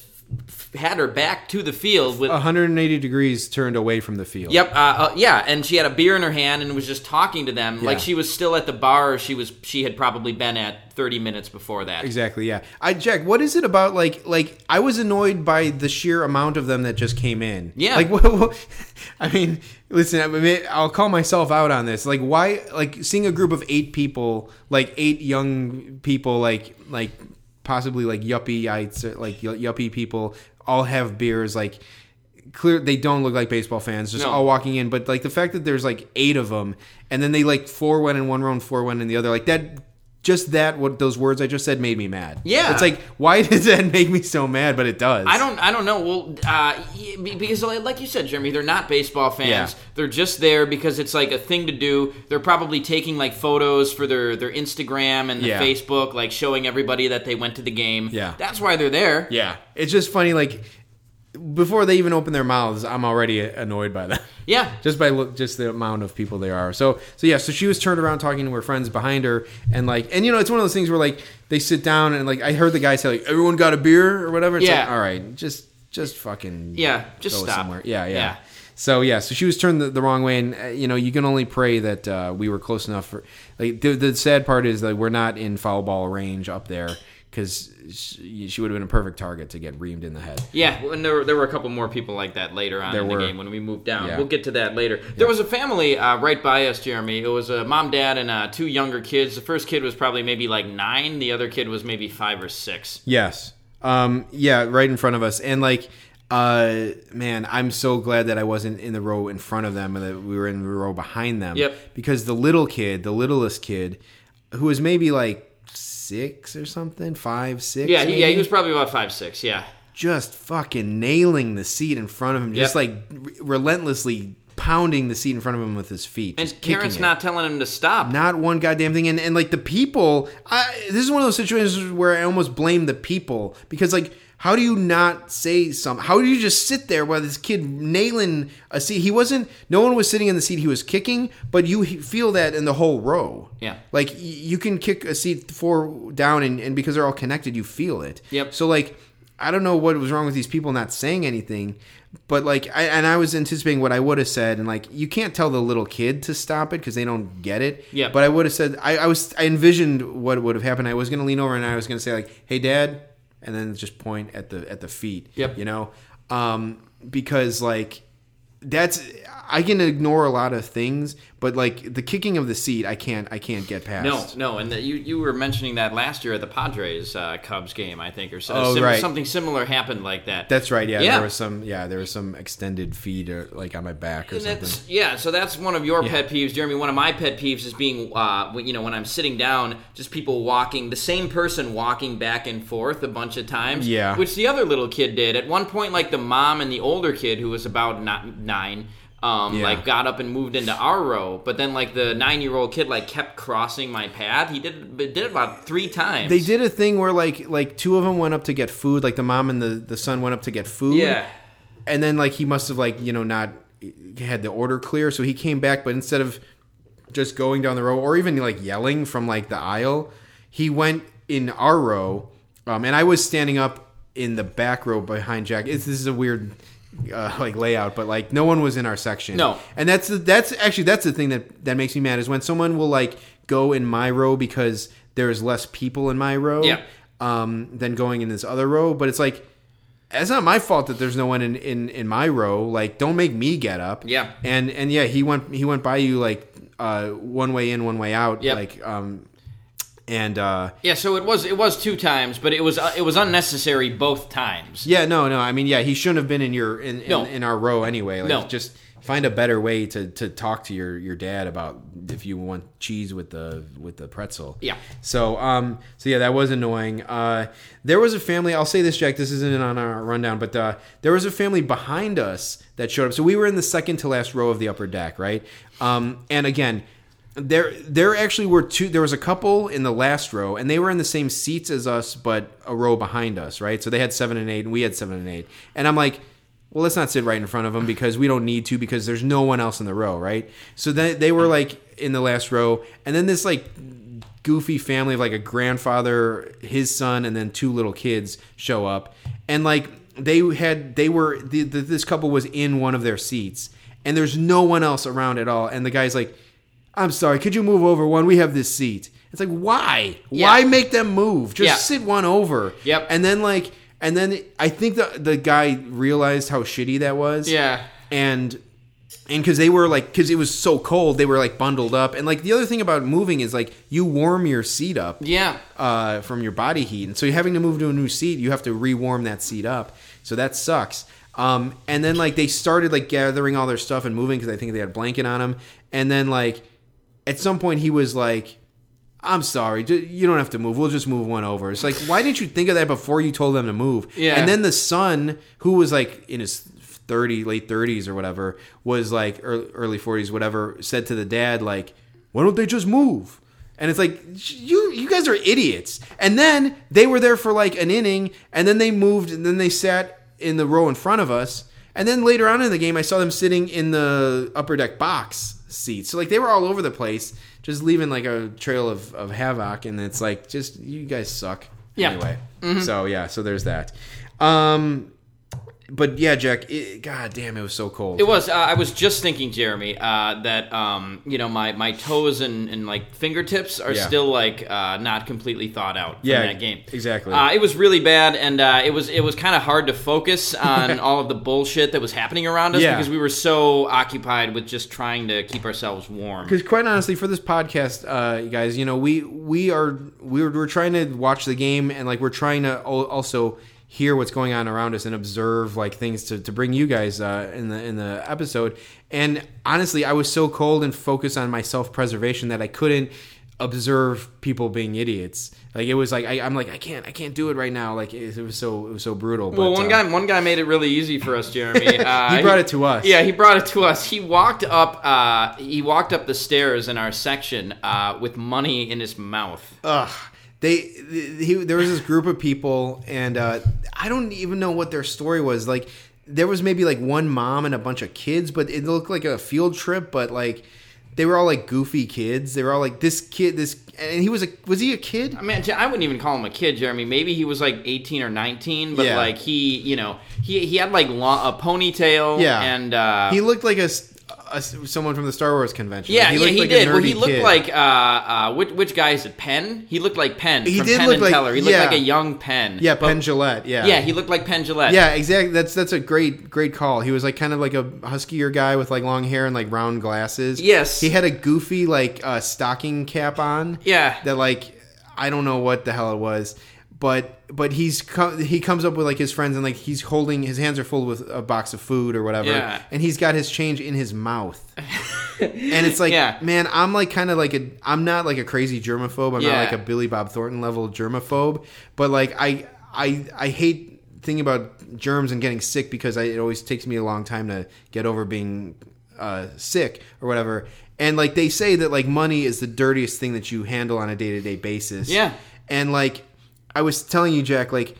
had her back to the field with 180 degrees turned away from the field. Yep. Uh, uh, yeah, and she had a beer in her hand and was just talking to them like she was still at the bar she was she had probably been at 30 minutes before that. Exactly. Yeah. I Jack. What is it about? Like, like I was annoyed by the sheer amount of them that just came in. Yeah. Like, what, what, I mean, listen. I mean, I'll call myself out on this. Like, why? Like, seeing a group of eight people, like eight young people, like, like possibly like yuppie-ites, or, like yuppie people, all have beers. Like, clear they don't look like baseball fans just No. all walking in but like the fact that there's like eight of them and then they like four went in one row and four went in the other like that just that what those words i just said made me mad Yeah. it's like why does that make me so mad but it does I don't I don't know. Well, uh, because like you said, Jeremy, they're not baseball fans. Yeah. They're just there because it's like a thing to do. They're probably taking like photos for their their Instagram and the Yeah. Facebook, like showing everybody that they went to the game. Yeah. That's why they're there. yeah it's just funny like before they even open their mouths i'm already annoyed by them Yeah. just by look, just the amount of people there are. So so yeah, so she was turned around talking to her friends behind her, and like, and you know, it's one of those things where like they sit down and like I heard the guy say like, everyone got a beer or whatever. It's Yeah. like, all right, just just fucking Yeah, just go stop. somewhere. Yeah, yeah. Yeah. So yeah, so she was turned the, the wrong way, and uh, you know you can only pray that uh, we were close enough for. Like the, the sad part is that we're not in foul ball range up there because she, she would have been a perfect target to get reamed in the head. Yeah, well, and there were, there were a couple more people like that later on There in the game when we moved down. Yeah. We'll get to that later. There was a family uh, right by us, Jeremy. It was a mom, dad, and uh, two younger kids. The first kid was probably maybe like nine. The other kid was maybe five or six. Yes. Um, yeah, right in front of us. And like, uh, man, I'm so glad that I wasn't in the row in front of them and that we were in the row behind them. Yep. Because the little kid, the littlest kid, who was maybe like six or something, five, six. Yeah, he, yeah, he was probably about five six. Yeah, just fucking nailing the seat in front of him, just Yep. like r- relentlessly pounding the seat in front of him with his feet. And parents not telling him to stop. Not one goddamn thing. And, and like the people, I, this is one of those situations where I almost blame the people because like, how do you not say something? How do you just sit there while this kid nailing a seat? He wasn't. No one was sitting in the seat he was kicking, but you feel that in the whole row. Yeah. like y- you can kick a seat four down, and, and because they're all connected, you feel it. Yep. So like, I don't know what was wrong with these people not saying anything, but like, I, and I was anticipating what I would have said, and like, you can't tell the little kid to stop it because they don't get it. Yeah. But I would have said, I, I was, I envisioned what would have happened. I was going to lean over and I was going to say like, "Hey, Dad," and then just point at the at the feet. Yep. You know, um, because like that's I can ignore a lot of things, but like the kicking of the seat, I can't I can't get past. No, no, and the, you you were mentioning that last year at the Padres uh, Cubs game, I think, or so, Oh, sim- right. something similar happened like that. That's right. Yeah, Yeah. there was some. Yeah, there was some extended feed or like on my back or And something. yeah. So that's one of your pet peeves, Jeremy. One of my pet peeves is being, uh, when- you know, when I'm sitting down, just people walking, the same person walking back and forth a bunch of times. Yeah. Which the other little kid did at one point. Like the mom and the older kid who was about not nine. Um, Yeah. like got up and moved into our row, but then like the nine-year-old kid like kept crossing my path. He did did it about three times. They did a thing where like like two of them went up to get food, like the mom and the the son went up to get food. Yeah. and then like he must have like you know not had the order clear, so he came back, but instead of just going down the row or even like yelling from like the aisle, he went in our row, um, and I was standing up in the back row behind Jack. It's, this is a weird. Uh, like layout, but like no one was in our section. No. and that's the, that's actually that's the thing that that makes me mad is when someone will like go in my row because there's less people in my row Yeah. um, than going in this other row. But it's like it's not my fault that there's no one in, in, in my row. Like, don't make me get up. Yeah. And and yeah, he went he went by you like uh, one way in, one way out. Yep. Like um, and uh, Yeah, so it was it was two times, but it was uh, it was unnecessary both times. yeah, no, no. I mean, yeah, he shouldn't have been in your in in, No. in our row anyway. Like, No. just find a better way to, to talk to your, your dad about if you want cheese with the with the pretzel. Yeah. So um so yeah, that was annoying. Uh there was a family, I'll say this Jack, this isn't on our rundown, but uh there was a family behind us that showed up. So we were in the second to last row of the upper deck, right? Um and again, there there actually were two there was a couple in the last row and they were in the same seats as us but a row behind us, right? So they had 7 and 8 and we had 7 and 8. And I'm like well, let's not sit right in front of them because we don't need to because there's no one else in the row, right? So then they were like in the last row, and then this like goofy family of like a grandfather, his son, and then two little kids show up, and like they had they were the, the, this couple was in one of their seats, and there's no one else around at all, and the guy's like, "I'm sorry, could you move over one? We have this seat." It's like why? Yeah. Why make them move? Just Yeah. sit one over. Yep. And then like and then I think the the guy realized how shitty that was. Yeah. And and because they were like because it was so cold they were like bundled up and like the other thing about moving is like you warm your seat up Yeah. uh, from your body heat and so you're having to move to a new seat you have to rewarm that seat up so that sucks um, and then like they started like gathering all their stuff and moving because I think they had a blanket on them and then like at some point he was like I'm sorry, you don't have to move. We'll just move one over. It's like, why didn't you think of that before you told them to move? Yeah. And then the son, who was like in his 30, late 30s or whatever, was like early, early 40s, whatever, said to the dad, like, why don't they just move? And it's like, you you guys are idiots. And then they were there for like an inning, and then they moved, and then they sat in the row in front of us. And then later on in the game, I saw them sitting in the upper deck box seats. So like they were all over the place, just leaving like a trail of, of havoc. And it's like, just you guys suck. Yeah. Anyway, so yeah, so there's that. Um, but yeah, Jack. It, God damn, it was so cold. It was. Uh, I was just thinking, Jeremy, uh, that um, you know my, my toes and, and like fingertips are Yeah. still like uh, not completely thought out from Yeah, that game. exactly. Uh, it was really bad, and uh, it was it was kind of hard to focus on all of the bullshit that was happening around us Yeah. because we were so occupied with just trying to keep ourselves warm. Because quite honestly, for this podcast, uh, you guys, you know, we we are we're, we're trying to watch the game and like we're trying to also hear what's going on around us and observe like things to, to bring you guys uh, in the in the episode. And honestly, I was so cold and focused on my self preservation that I couldn't observe people being idiots. Like it was like I, I'm like I can't I can't do it right now. Like it, it was so it was so brutal. Well, but, one uh, guy, one guy made it really easy for us, Jeremy. Uh, He brought it to us. Yeah, he brought it to us. He walked up, uh, he walked up the stairs in our section uh, with money in his mouth. Ugh. They, he, there was this group of people, and uh, I don't even know what their story was. Like, there was maybe like one mom and a bunch of kids, but it looked like a field trip. But like, they were all like goofy kids. They were all like this kid, this, and he was a was he a kid? I mean, I wouldn't even call him a kid, Jeremy. Maybe he was like 18 or 19, but Yeah. like he, you know, he he had like long, a ponytail. Yeah, and uh, he looked like a, a someone from the Star Wars convention. Yeah, Like, yeah, looked he like a did. Well, he looked kid. like uh, uh, which which guy is it? Penn. He looked like Penn. He from did Penn look and like- Teller. He looked yeah. like a young Penn. yeah, But- Penn Jillette. Yeah, Yeah, he looked like Penn Jillette. Yeah, exactly. That's that's a great great call. He was like kind of like a huskier guy with like long hair and like round glasses. Yes. he had a goofy like uh, stocking cap on. Yeah. that like I don't know what the hell it was, but but he's co- he comes up with like his friends and like he's holding his hands are full with a box of food or whatever, Yeah. and he's got his change in his mouth. and it's like, Yeah. man, I'm like kind of like a, I'm not like a crazy germaphobe. I'm Yeah. not like a Billy Bob Thornton level germaphobe, but like I, I, I hate thinking about germs and getting sick because I, it always takes me a long time to get over being uh, sick or whatever. And like they say that like money is the dirtiest thing that you handle on a day to day basis. Yeah. And like I was telling you, Jack, like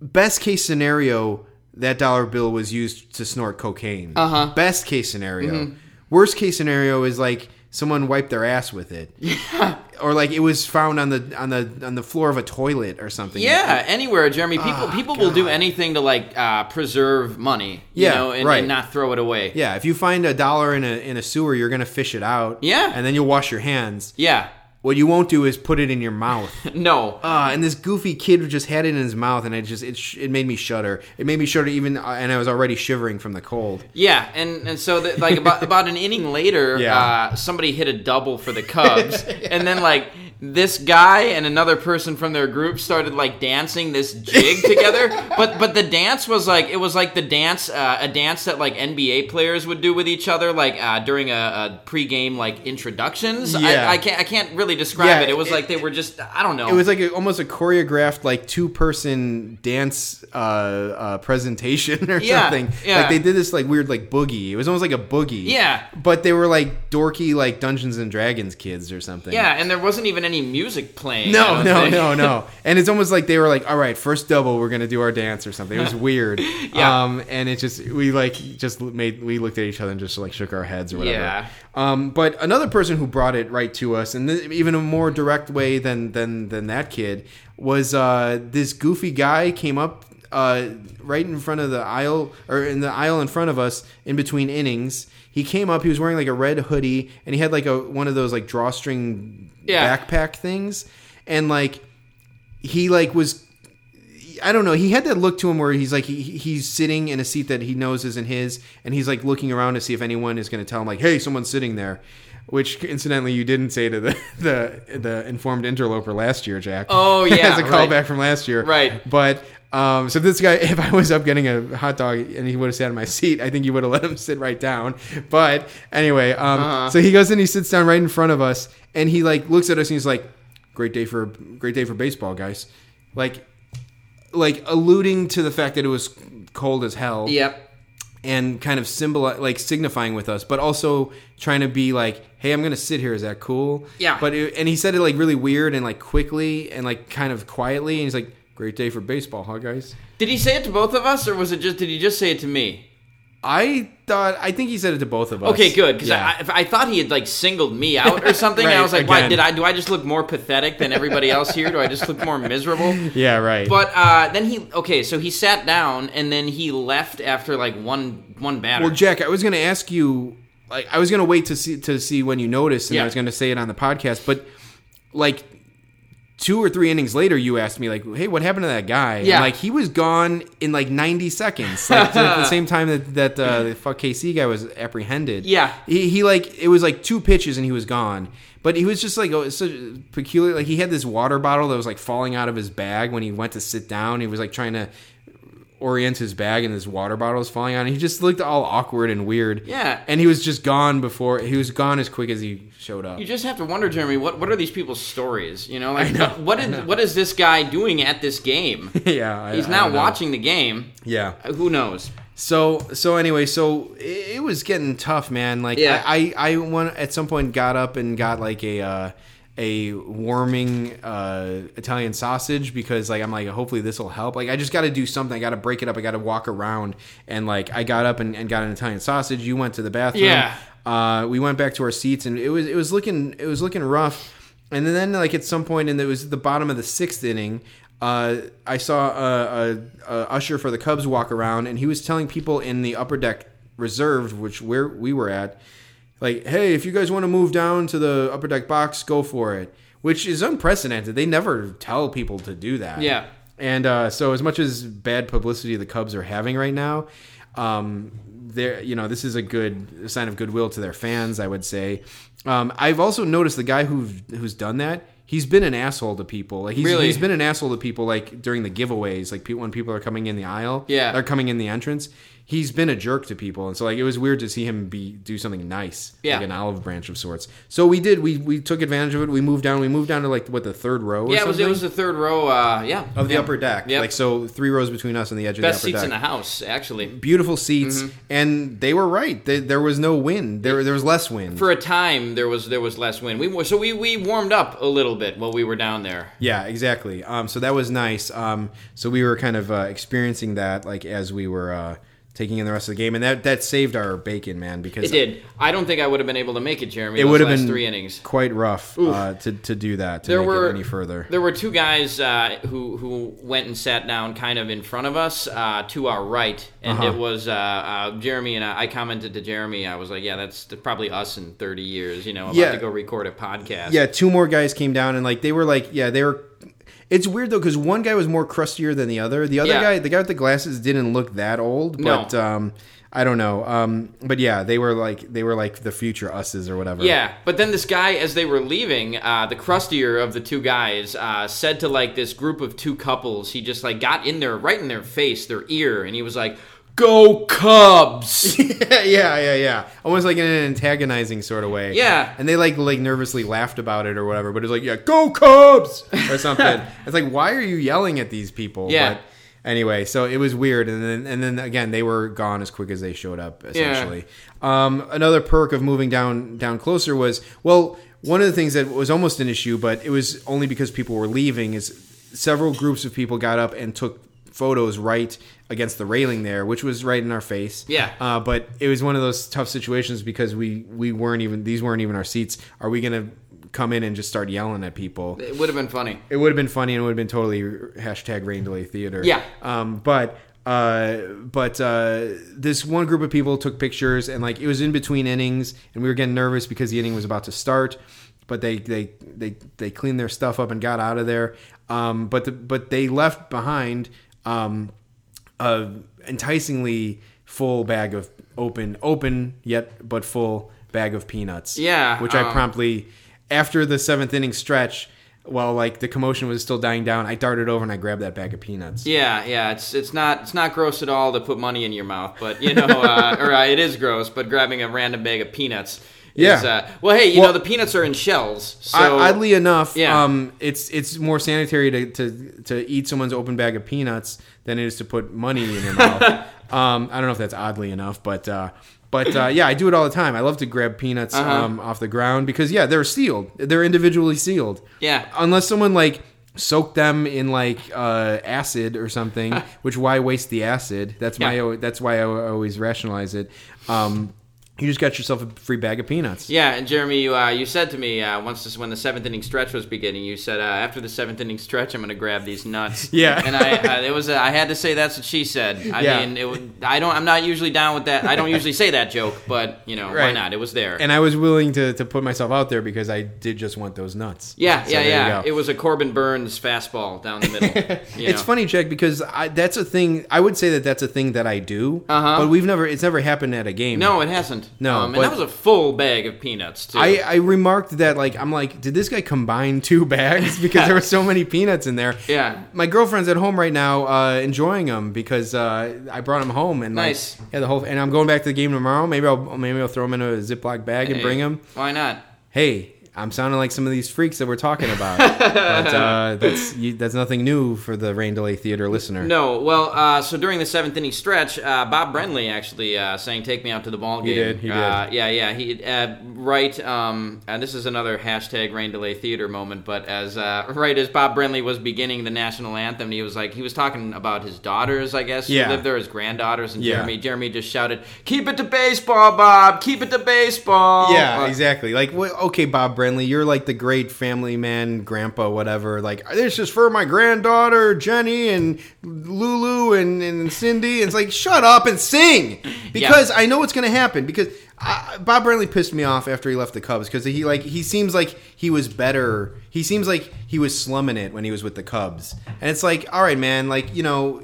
best case scenario, that dollar bill was used to snort cocaine. Uh-huh. Best case scenario. Worst case scenario is like someone wiped their ass with it. Yeah. Or like it was found on the on the on the floor of a toilet or something. Yeah, anywhere, Jeremy. People Ah, people will do anything to like uh, preserve money, you Yeah, know, and, right. and not throw it away. Yeah, if you find a dollar in a in a sewer, you're gonna fish it out. Yeah. and then you'll wash your hands. Yeah. What you won't do is put it in your mouth. No. Ah, and this goofy kid just had it in his mouth, and it just it, sh- it made me shudder. It made me shudder even, uh, and I was already shivering from the cold. Yeah, and, and so the, like about about an inning later, Yeah. uh, somebody hit a double for the Cubs, and then like this guy and another person from their group started like dancing this jig together. But but the dance was like it was like the dance uh, a dance that like NBA players would do with each other like uh, during a, a pregame like introductions. Yeah. I, I can't I can't really describe Yeah, it. It was it- like they were just I don't know. It was like a, almost a choreographed, like two person dance uh, uh, presentation or Yeah, something. yeah. Like they did this like weird like boogie. It was almost like a boogie. Yeah. but they were like dorky like Dungeons and Dragons kids or something. yeah, and there wasn't even any music playing. No, no, think. no, no. And it's almost like they were like, all right, first double, we're gonna do our dance or something. It was weird. Yeah. Um, and it just we like just made we looked at each other and just like shook our heads or whatever. Yeah. Um, but another person who brought it right to us, and this, even a more direct way than than than that kid, was uh, this goofy guy came up uh, right in front of the aisle or in the aisle in front of us in between innings. He came up. He was wearing like a red hoodie, and he had like a one of those like drawstring Yeah. backpack things, and like he like was I don't know. He had that look to him where he's like he, he's sitting in a seat that he knows isn't his, and he's like looking around to see if anyone is going to tell him like, "Hey, someone's sitting there." Which incidentally you didn't say to the the, the informed interloper last year, Jack. Oh, yeah, as a right. callback from last year, Right. But um, so this guy, if I was up getting a hot dog and he would have sat in my seat, I think you would have let him sit right down. But anyway, um, Uh-huh. so he goes and he sits down right in front of us, and he like looks at us and he's like, "Great day for great day for baseball, guys." Like like alluding to the fact that it was cold as hell Yep. and kind of symbol like signifying with us but also trying to be like hey i'm gonna sit here is that cool Yeah. but it, and he said it like really weird and like quickly and like kind of quietly and he's like great day for baseball huh guys Did he say it to both of us, or was it just? Did he just say it to me? i thought i think he said it to both of us Okay, good. Because Yeah. I, I thought he had like singled me out or something. and I was like, why did I? Do I just look more pathetic than everybody else here? Do I just look more miserable? yeah right But uh, then he okay, so he sat down and then he left after like one one batter. Well, Jack, I was going to ask you. Like, I was going to wait to see to see when you noticed, and Yeah. I was going to say it on the podcast. But like two or three innings later, you asked me like, "Hey, what happened to that guy?" And, Yeah. like he was gone in like ninety seconds, like at the same time that that uh, the fuck KC guy was apprehended. Yeah. he, he like it was like two pitches and he was gone. But he was just like oh, such peculiar. Like he had this water bottle that was like falling out of his bag when he went to sit down. He was like trying to orient his bag and his water bottle was falling on. He just looked all awkward and weird. Yeah. and he was just gone before he was gone as quick as he showed up. You just have to wonder, Jeremy, what what are these people's stories? You know, like know, what what I know. what is this guy doing at this game? yeah, I- He's not watching the game. Yeah. Uh, Who knows? So so anyway, so it, it was getting tough, man. Like Yeah. I I, I one at some point got up and got like a uh, a warming uh, Italian sausage because like I'm like hopefully this will help. Like I just got to do something. I got to break it up. I got to walk around and like I got up and, and got an Italian sausage. You went to the bathroom. Yeah. Uh, we went back to our seats and it was it was looking it was looking rough. And then like at some point and it was at the bottom of the sixth inning. Uh, I saw a, a, a usher for the Cubs walk around, and he was telling people in the upper deck reserved, which where we were at, like, hey, if you guys want to move down to the upper deck box, go for it. Which is unprecedented. They never tell people to do that. Yeah. And uh, so, as much as bad publicity the Cubs are having right now, um, there, you know, this is a good sign of goodwill to their fans. I would say. Um, I've also noticed the guy who who's done that. He's been an asshole to people. Like he's, Really? he's been an asshole to people. Like during the giveaways, like people, when people are coming in the aisle, Yeah. they're coming in the entrance. He's been a jerk to people, and so like it was weird to see him be do something nice, Yeah. like an olive branch of sorts. So we did. We we took advantage of it. We moved down. We moved down to like what the third row. Or Yeah, it was it was the third row. Uh, yeah, of the yeah. upper deck. Yep. Like so, three rows between us and the edge best of the upper seats in deck. the house, actually. Beautiful seats, Mm-hmm. and they were right. They, there was no wind. There there was less wind. For a time, there was there was less wind. We so we we warmed up a little bit while we were down there. yeah, exactly. Um, so that was nice. Um, so we were kind of uh, experiencing that like as we were uh, taking in the rest of the game, and that that saved our bacon, man. Because It did. I don't think I would have been able to make it, Jeremy. It would have been three innings. quite rough uh, to to do that to There were any further. There were two guys uh, who who went and sat down kind of in front of us uh, to our right, and Uh-huh. it was uh, uh, Jeremy and I, I commented to Jeremy. I was like, "Yeah, that's probably us in 30 years." You know, about Yeah. to go record a podcast. Yeah, two more guys came down and like they were like, yeah, they were. It's weird though because one guy was more crustier than the other. The other Yeah. guy, the guy with the glasses, didn't look that old, No. but um, I don't know. Um, but yeah, they were like they were like the future us's or whatever. Yeah, but then this guy, as they were leaving, uh, the crustier of the two guys uh, said to like this group of two couples, he just like got in there, right in their face, their ear, and he was like, "Go Cubs!" yeah, yeah, yeah. Almost like in an antagonizing sort of way. Yeah. and they like like nervously laughed about it or whatever. But it's like, yeah, go Cubs or something. it's like, why are you yelling at these people? Yeah. But anyway, so it was weird, and then and then again, they were gone as quick as they showed up. Essentially, um, another perk of moving down down closer was well, one of the things that was almost an issue, but it was only because people were leaving. Is several groups of people got up and took photos right against the railing there, which was right in our face. Yeah. Uh, but it was one of those tough situations because we we weren't even these weren't even our seats. Are we gonna come in and just start yelling at people? it would have been funny. It would have been funny and it would have been totally hashtag rain delay theater. Yeah. Um, but uh, but uh, this one group of people took pictures and like it was in between innings and we were getting nervous because the inning was about to start. But they they they they cleaned their stuff up and got out of there. Um, but the, but they left behind um, a enticingly full bag of open open yet but full bag of peanuts. Yeah, which I um, promptly after the seventh inning stretch. While like the commotion was still dying down, I darted over and I grabbed that bag of peanuts. Yeah, yeah, it's it's not it's not gross at all to put money in your mouth, but you know, uh, or uh, it is gross. But grabbing a random bag of peanuts, is, Yeah. Uh, well, hey, you Well- know the peanuts are in shells, so I, oddly enough, Yeah. um, it's it's more sanitary to, to to eat someone's open bag of peanuts than it is to put money in your mouth. um, I don't know if that's oddly enough, but uh, but uh, yeah, I do it all the time. I love to grab peanuts Uh-huh. um, off the ground because yeah, they're sealed. They're individually sealed. Yeah. unless someone like soaked them in like uh, acid or something. which why waste the acid? That's my that's why I always rationalize it. Um, you just got yourself a free bag of peanuts. Yeah, and Jeremy, you uh, you said to me uh, once this, when the seventh inning stretch was beginning, you said uh, after the seventh inning stretch, I'm going to grab these nuts. Yeah. and I uh, it was I had to say that's what she said. I Yeah. mean, it, I don't I'm not usually down with that. I don't usually say that joke, but you know why not? It was there. and I was willing to, to put myself out there because I did just want those nuts. yeah, So yeah, yeah. It was a Corbin Burnes fastball down the middle. It's know. funny, Jack, because I, that's a thing. I would say that that's a thing that I do, Uh-huh. but we've never. It's never happened at a game. No, it hasn't. No, um, and but- that was a full bag of peanuts too. I, I remarked that like I'm like, did this guy combine two bags because there were so many peanuts in there? Yeah. My girlfriend's at home right now, uh, enjoying them because uh, I brought them home and like, Nice. yeah, the whole and I'm going back to the game tomorrow. Maybe I'll maybe I'll throw them in a Ziploc bag and bring them. Why not? Hey, I'm sounding like some of these freaks that we're talking about, but uh, that's you, that's nothing new for the Rain Delay Theater listener. No, well, uh, so during the seventh inning stretch, uh, Bob Brenly actually uh, sang "Take Me Out to the Ball Game." He did, he did. Uh, yeah, yeah. He uh, right. Um, and this is another hashtag Rain Delay Theater moment. But as uh, right as Bob Brenly was beginning the national anthem, he was like he was talking about his daughters, I guess, Yeah. who lived there, his granddaughters, and Yeah. Jeremy. Jeremy just shouted, "Keep it to baseball, Bob! Keep it to baseball!" Yeah, exactly. Like, okay, Bob Brenly, you're like the great family man, grandpa, whatever. Like, this is for my granddaughter Jenny and Lulu and, and Cindy. And it's like, shut up and sing because I know what's going to happen. Because I, Bob Brenly pissed me off after he left the Cubs because he like he seems like he was better. He seems like he was slumming it when he was with the Cubs, and it's like, all right, man, like you know,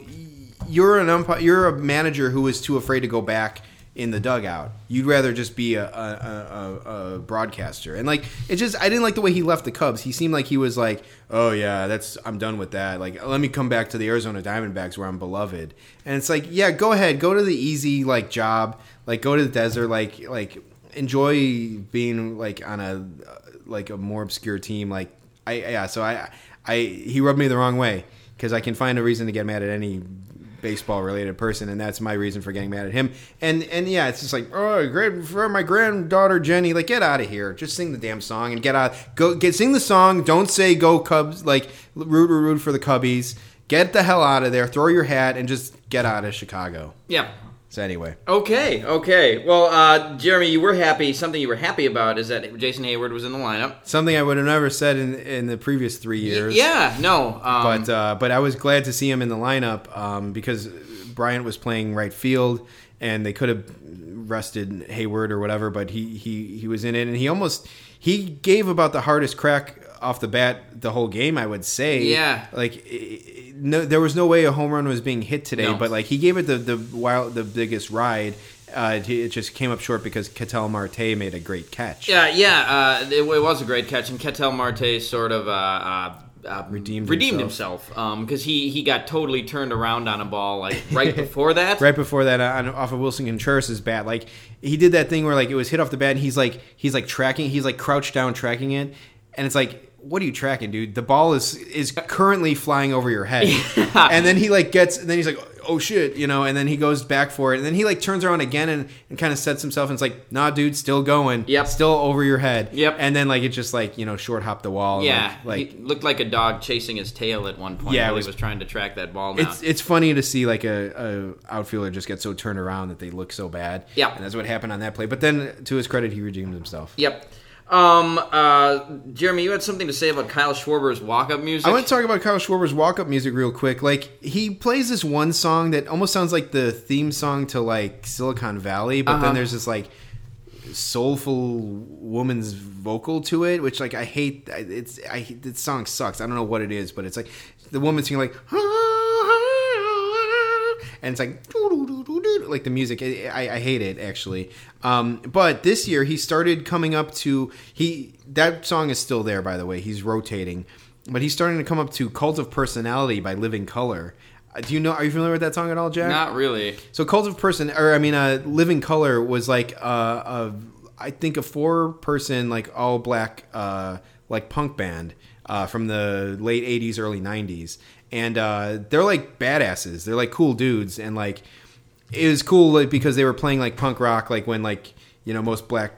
you're an umpire, you're a manager who is too afraid to go back in the dugout. You'd rather just be a, a, a, a broadcaster. And like it just I didn't like the way he left the Cubs. He seemed like he was like, "Oh yeah, that's I'm done with that. Like let me come back to the Arizona Diamondbacks where I'm beloved." And it's like, "Yeah, go ahead. Go to the easy like job. Like go to the desert like like enjoy being like on a like a more obscure team like I yeah, so I I he rubbed me the wrong way cuz I can find a reason to get mad at any baseball related person and that's my reason for getting mad at him. And and yeah it's just like oh great for my granddaughter jenny like get out of here. Just sing the damn song and get out go get sing the song. Don't say go cubs like root root root for the cubbies. Get the hell out of there. Throw your hat and just get out of chicago. Yeah. So anyway Okay, okay. Well, uh, Jeremy, you were happy. Something you were happy about is that Jason Heyward was in the lineup. something i would have never said in in the previous three years Yeah, no. Um, but uh, but I was glad to see him in the lineup um, because Bryant was playing right field, and they could have rested Hayward or whatever, but he he he was in it, and he almost he gave about the hardest crack off the bat the whole game. I would say, Yeah. like. No, there was no way a home run was being hit today, No. but like he gave it the the wild, the biggest ride. Uh, it just came up short because Ketel Marte made a great catch. yeah, yeah. Uh, it, it was a great catch, and Ketel Marte sort of uh, uh, uh, Redeemed redeemed himself. because he he got totally turned around on a ball like right before that. right before that on, off of Willson Contreras' bat. Like he did that thing where like it was hit off the bat and he's like he's like tracking he's like crouched down tracking it and it's like what are you tracking, dude? The ball is is currently flying over your head. and then he like gets and then he's like oh shit, you know, and then he goes back for it and then he like turns around again and, and kind of sets himself and it's like, "Nah, dude, still going. Yep. Still over your head." Yep. And then like it just like, you know, short hop the wall Yeah, like, looked like a dog chasing his tail at one point. Yeah, while was- he was trying to track that ball down. it's it's funny to see like a, a outfielder just get so turned around that they look so bad. Yeah. and that's what happened on that play. But then, to his credit, he redeemed himself. Yep. Um, uh, Jeremy, you had something to say about Kyle Schwarber's walk-up music. I want to talk about Kyle Schwarber's walk-up music real quick. Like he plays this one song that almost sounds like the theme song to like Silicon Valley, but Uh-huh. then there's this like soulful woman's vocal to it, which like I hate. It's I this song sucks. I don't know what it is, but it's like the woman singing like. And it's like like the music. I, I hate it actually. Um, but this year he started coming up to he that song is still there by the way. He's rotating, but he's starting to come up to "Cult of Personality" by Living Colour. Uh, Do you know? Are you familiar with that song at all, Jack? Not really. So Cult of Person, or I mean, uh, Living Colour was like uh, a, I think a four person like all black uh, like punk band uh, from the late '80s, early '90s, and uh, they're like badasses. They're like cool dudes, and like it was cool like, because they were playing like punk rock, like when like you know most black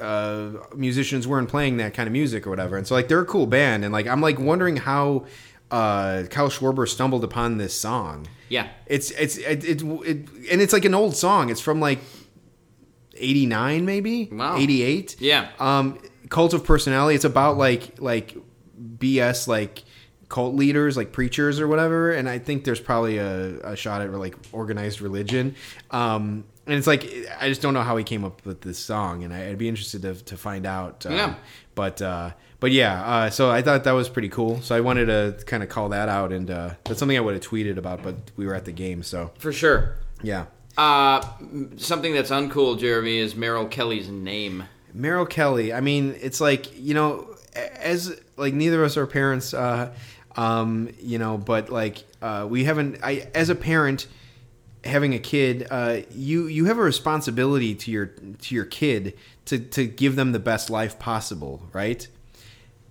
uh, musicians weren't playing that kind of music or whatever. And so like they're a cool band, and like I'm like wondering how uh, Kyle Schwarber stumbled upon this song. Yeah. It's it's it, it, it and it's like an old song. It's from like 89 maybe? Wow. 88. Yeah. Um Cult of Personality. It's about like like BS like cult leaders like preachers or whatever and I think there's probably a, a shot at like organized religion. Um and it's like I just don't know how he came up with this song and I, I'd be interested to to find out. Um, Yeah. But uh but yeah, uh, so I thought that was pretty cool. So I wanted to kind of call that out, and uh, that's something I would have tweeted about, but we were at the game, so For sure. yeah. Uh, something that's uncool, Jeremy, is Merrill Kelly's name. Merrill Kelly. I mean, it's like you know, as like neither of us are parents, uh, um, you know, but like uh, we haven't. I as a parent having a kid, uh, you you have a responsibility to your to your kid to to give them the best life possible, right?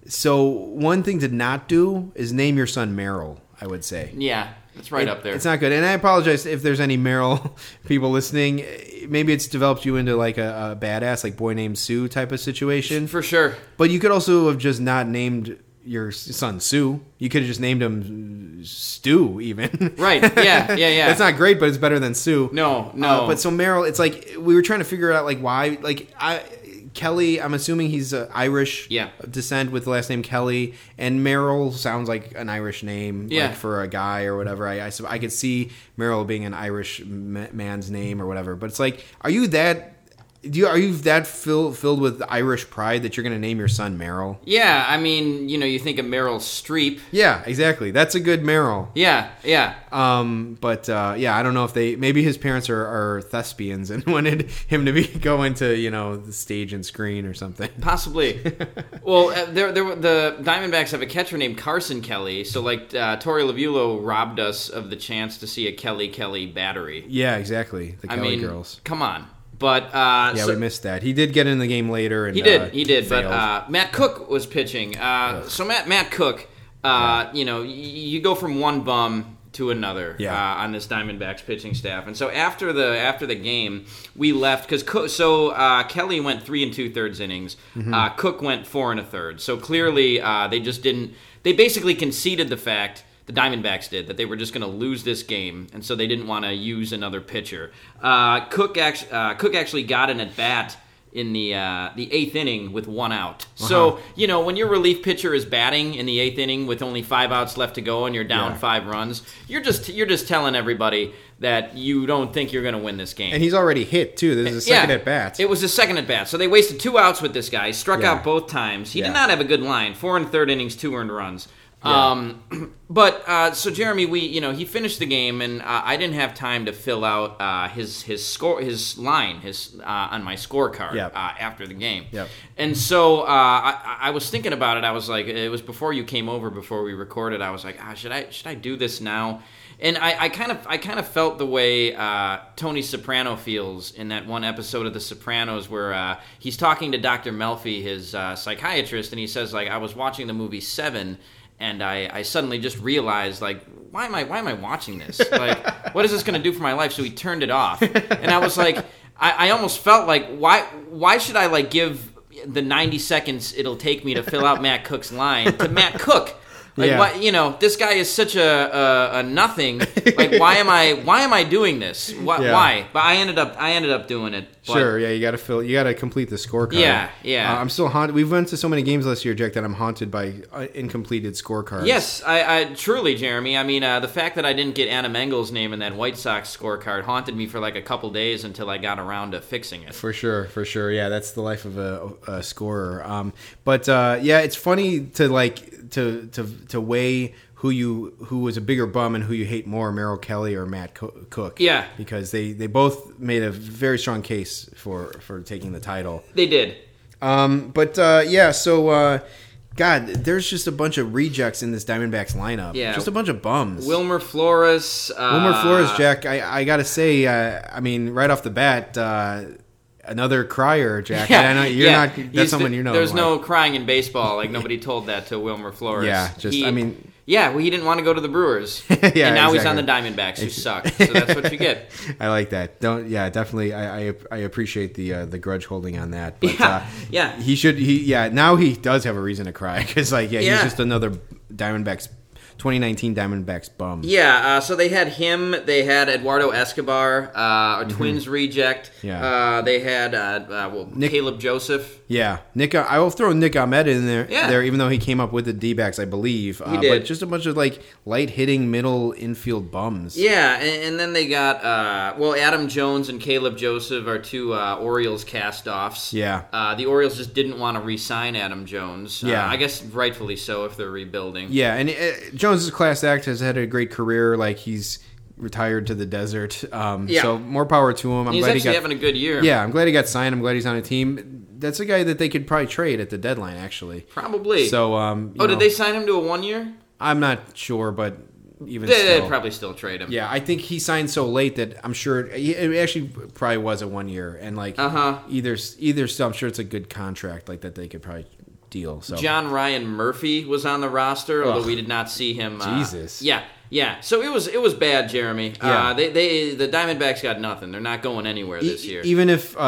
So one thing to not do is name your son Merrill. I would say. Yeah, it's right It- up there. It's not good, and I apologize if there's any Merrill people listening. Maybe it's developed you into like a, a badass, like boy named Sue type of situation. for sure. But you could also have just not named your son Sue. You could have just named him Stu, even. Right. Yeah. Yeah. Yeah. That's not great, but it's better than Sue. No. No. Uh, but so Merrill, it's like we were trying to figure out like why, like I. Kelly, I'm assuming he's uh, Irish Yeah. descent with the last name Kelly, and Merrill sounds like an Irish name, Yeah. like for a guy or whatever. I, I, I could see Merrill being an Irish ma- man's name or whatever. But it's like, are you that? Do you are you that fill, filled with Irish pride that you're going to name your son Merrill? yeah. I mean, you know, you think of Meryl Streep. Yeah, exactly. That's a good Meryl. Yeah. Yeah. Um, but uh, yeah, I don't know if they maybe his parents are, are thespians and wanted him to be go into you know the stage and screen or something. Possibly. well, uh, there, there, the Diamondbacks have a catcher named Carson Kelly. So, like, uh, Torey Lovullo robbed us of the chance to see a Kelly Kelly battery. Yeah, exactly. The I Kelly mean, girls. come on. But uh, Yeah, so- we missed that. He did get in the game later, and He did, uh, he did. But uh, Matt Koch was pitching. Uh, so Matt Matt Koch, uh, you know, y- you go from one bum to another Yeah. uh, on this Diamondbacks pitching staff. And so after the after the game, we left because Koch. So uh, Kelly went three and two thirds innings. Mm-hmm. Uh, Koch went four and a third. So clearly, uh, they just didn't. They basically conceded the fact. The Diamondbacks did that they were just going to lose this game, and so they didn't want to use another pitcher. Uh, Koch actually, uh, Koch actually got an at bat in the uh, the eighth inning with one out. Uh-huh. So you know when your relief pitcher is batting in the eighth inning with only five outs left to go and you're down Yeah. five runs, you're just you're just telling everybody that you don't think you're going to win this game. and he's already hit too. This is a second Yeah, at bat. It was a second at bat. So they wasted two outs with this guy. Struck Yeah. out both times. He did not have a good line. Four and third innings, two earned runs. Um, but uh, so Jeremy, we you know he finished the game, and uh, I didn't have time to fill out uh, his his score his line his uh, on my scorecard Yep. uh, after the game. Yep. And so uh, I, I was thinking about it. I was like, it was before you came over, before we recorded. I was like, ah, should I should I do this now? And I, I kind of I kind of felt the way uh, Tony Soprano feels in that one episode of The Sopranos where uh, he's talking to Dr. Melfi, his uh, psychiatrist, and he says like I was watching the movie Seven, and I, I suddenly just realized like why am I why am I watching this? Like what is this going to do for my life? So he turned it off, and I was like I, I almost felt like why why should I like give the 90 seconds it'll take me to fill out Matt Koch's line to Matt Koch. Like Yeah. why, you know, this guy is such a, a, a nothing. Like why am I why am I doing this? Why? Yeah. why? But I ended up I ended up doing it. But- Sure, yeah, you got to fill. You got to complete the scorecard. Yeah, yeah. Uh, I'm still haunted. We've went to so many games last year, Jack, that I'm haunted by uh, incompleted scorecards. Yes, I, I truly, Jeremy. I mean, uh, the fact that I didn't get Anna Mengel's name in that White Sox scorecard haunted me for like a couple days until I got around to fixing it. For sure, for sure. Yeah, that's the life of a, a scorer. Um, but uh, yeah, it's funny to like to to to weigh who you who was a bigger bum and who you hate more, Merrill Kelly or Matt Co- Koch. Yeah. because they they both made a very strong case for for taking the title. They did. Um, but uh, yeah, so uh, God, there's just a bunch of rejects in this Diamondbacks lineup. Yeah. just a bunch of bums. Wilmer Flores. Uh, Wilmer Flores, Jack. I, I gotta say, uh, I mean, right off the bat, uh, another crier, Jack. I know you're yeah. not. He's That's someone the- you know. There's like. no crying in baseball. Like nobody told that to Wilmer Flores. Yeah, just- He- I mean- yeah. Well, he didn't want to go to the Brewers. Yeah, and now he's on exactly. the Diamondbacks, who suck. So that's what you get. I like that. Don't. Yeah, definitely. I I, I appreciate the uh, the grudge holding on that. But, Yeah, uh, yeah. He should. He yeah. Now he does have a reason to cry because like yeah, Yeah. he's just another Diamondbacks, 2019 Diamondbacks bum. Yeah, uh, so they had him. They had Eduardo Escobar, uh, a Twins reject. Mm-hmm. Yeah. Uh, they had uh, uh, well, Nick- Caleb Joseph. Yeah, Nick. I will throw Nick Ahmed in there. Yeah. There, even though he came up with the D backs, I believe. Uh, did. But just a bunch of like light hitting middle infield bums. Yeah, and, and then they got uh, well, Adam Jones and Caleb Joseph are two uh, Orioles cast-offs. Yeah. Uh, the Orioles just didn't want to re-sign Adam Jones. Uh, Yeah. I guess rightfully so if they're rebuilding. Yeah, and uh, Jones is a class act. Has had a great career. Like he's retired to the desert. Um, Yeah. So more power to him. I'm He's glad he actually got. having a good year. yeah, I'm glad he got signed. I'm glad he's on a team. That's a guy that they could probably trade at the deadline, actually. probably. So, um, oh, know, did they sign him to a one year? I'm not sure, but even They, would probably still trade him. yeah, I think he signed so late that I'm sure it actually probably was a one year, and like Uh-huh. either either still, I'm sure it's a good contract like that they could probably deal. So John Ryan Murphy was on the roster, although Ugh. we did not see him. uh, Jesus. yeah, yeah. So it was it was bad, Jeremy. Yeah. Uh, they they the Diamondbacks got nothing. They're not going anywhere this E- year. even if uh,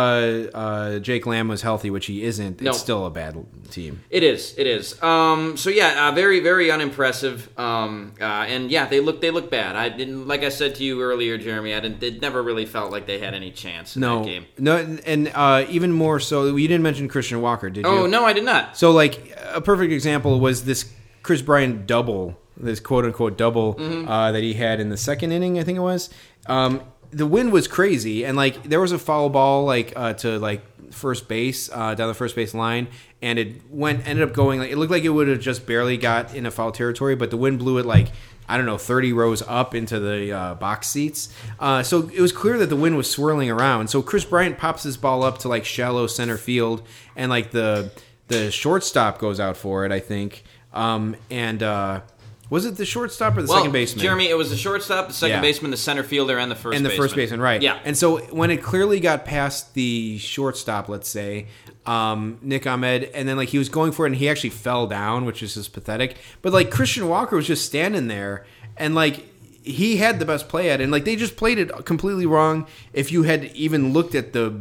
uh, Jake Lamb was healthy, which he isn't, No. it's still a bad team. It is. It is. Um, so yeah, uh, very, very unimpressive. Um, uh, and yeah, they look they look bad. I didn't like I said to you earlier, Jeremy. I didn't. It never really felt like they had any chance in No, that game. no, and uh, even more so, you didn't mention Christian Walker, did you? Oh no, I did not. So, like, a perfect example was this Kris Bryant double, this quote unquote double Mm-hmm. uh, that he had in the second inning, I think it was. Um, the wind was crazy, and like there was a foul ball like uh, to like first base uh, down the first base line, and it went ended up going like it looked like it would have just barely got in a foul territory, but the wind blew it like. I don't know, 30 rows up into the uh, box seats. Uh, so it was clear that the wind was swirling around. So Kris Bryant pops his ball up to like shallow center field, and like the the shortstop goes out for it, I think. Um, and uh, was it the shortstop or the Well, second baseman? Jeremy, it was the shortstop, the second Yeah. baseman, the center fielder, and the first and the baseman. first baseman, right? Yeah. And so when it clearly got past the shortstop, let's say um, Nick Ahmed, and then like he was going for it, and he actually fell down, which is just pathetic. But like Christian Walker was just standing there, and like he had the best play at it, and like they just played it completely wrong. If you had even looked at the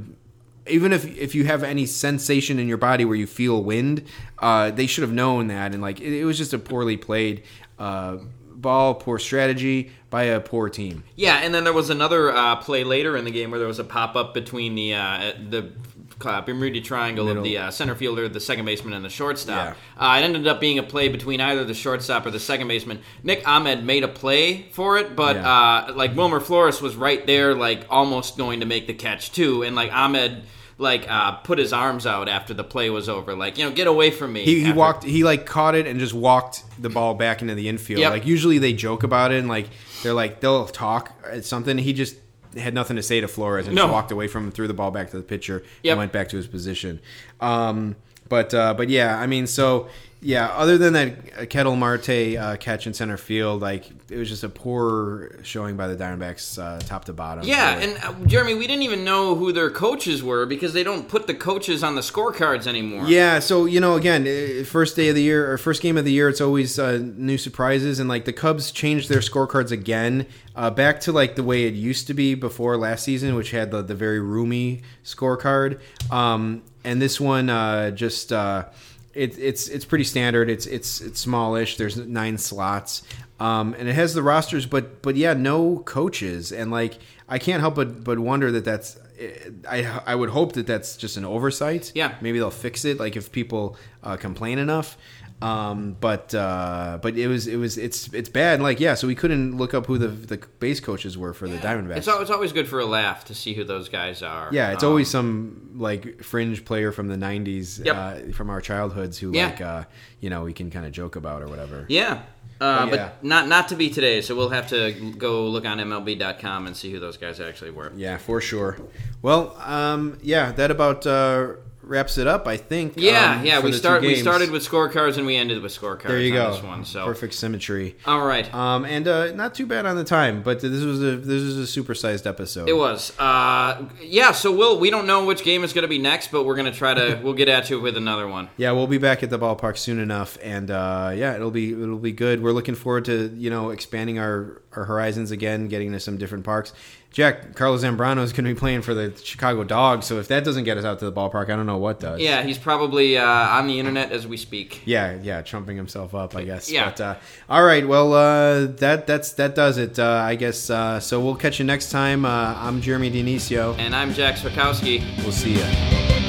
even if if you have any sensation in your body where you feel wind, uh, they should have known that. And like it, it was just a poorly played uh, ball, poor strategy by a poor team. Yeah, and then there was another uh, play later in the game where there was a pop up between the uh, the uh, Bermuda Triangle Middle. of the uh, center fielder, the second baseman, and the shortstop. Yeah. Uh, it ended up being a play between either the shortstop or the second baseman. Nick Ahmed made a play for it, but Yeah. uh, like Wilmer Flores was right there, like almost going to make the catch too, and like Ahmed. Like uh, put his arms out after the play was over, like you know, get away from me. He, he after- walked. He like caught it and just walked the ball back into the infield. Yep. Like usually they joke about it and like they're like they'll talk at something. He just had nothing to say to Flores and No. just walked away from him, threw the ball back to the pitcher, Yep. and went back to his position. Um, but uh, but yeah, I mean, so yeah. Other than that uh, Ketel Marte uh, catch in center field, like it was just a poor showing by the Diamondbacks, uh, top to bottom. Yeah, really. and uh, Jeremy, we didn't even know who their coaches were because they don't put the coaches on the scorecards anymore. Yeah, so you know, again, eh, first day of the year or first game of the year, it's always uh, new surprises, and like the Cubs changed their scorecards again, uh, back to like the way it used to be before last season, which had the, the very roomy scorecard. Um, and this one uh, just uh, it, it's it's pretty standard. It's it's it's smallish. There's nine slots, um, and it has the rosters, but but yeah, no coaches, and like I can't help but but wonder that that's. I I would hope that that's just an oversight. Yeah. maybe they'll fix it. Like if people uh, complain enough. Um, but uh, but it was it was it's it's bad. Like yeah, so we couldn't look up who the the base coaches were for the Diamondbacks. It's, al- it's always good for a laugh to see who those guys are. yeah, it's Um, always some like fringe player from the '90s, Yep. uh, from our childhoods, who Yeah. like uh, you know we can kind of joke about or whatever. Yeah. Uh, But but not not to be today, so we'll have to go look on MLB.com and see who those guys actually were. Yeah, for sure. Well, um, yeah, that about uh, wraps it up. I think. Yeah, um, yeah. We start. We started with scorecards and we ended with scorecards. There you on go. This one. So perfect symmetry. all right. Um, and uh, not too bad on the time, but this was a this was a supersized episode. It was. Uh, yeah. So we'll. We don't know which game is going to be next, but we're going to try to. We'll get at you with another one. Yeah, we'll be back at the ballpark soon enough, and uh, yeah, it'll be it'll be good. We're looking forward to you know expanding our our horizons again, getting to some different parks. Jack Carlos Zambrano is going to be playing for the Chicago Dogs, so if that doesn't get us out to the ballpark, I don't know what does. Yeah, he's probably uh, on the internet as we speak. Yeah, yeah, trumping himself up, I guess. Yeah. But uh, all right, well, uh, that that's that does it, uh, I guess. Uh, so we'll catch you next time. Uh, I'm Jeremy Dionisio. And I'm Jack Swakowski. We'll see you.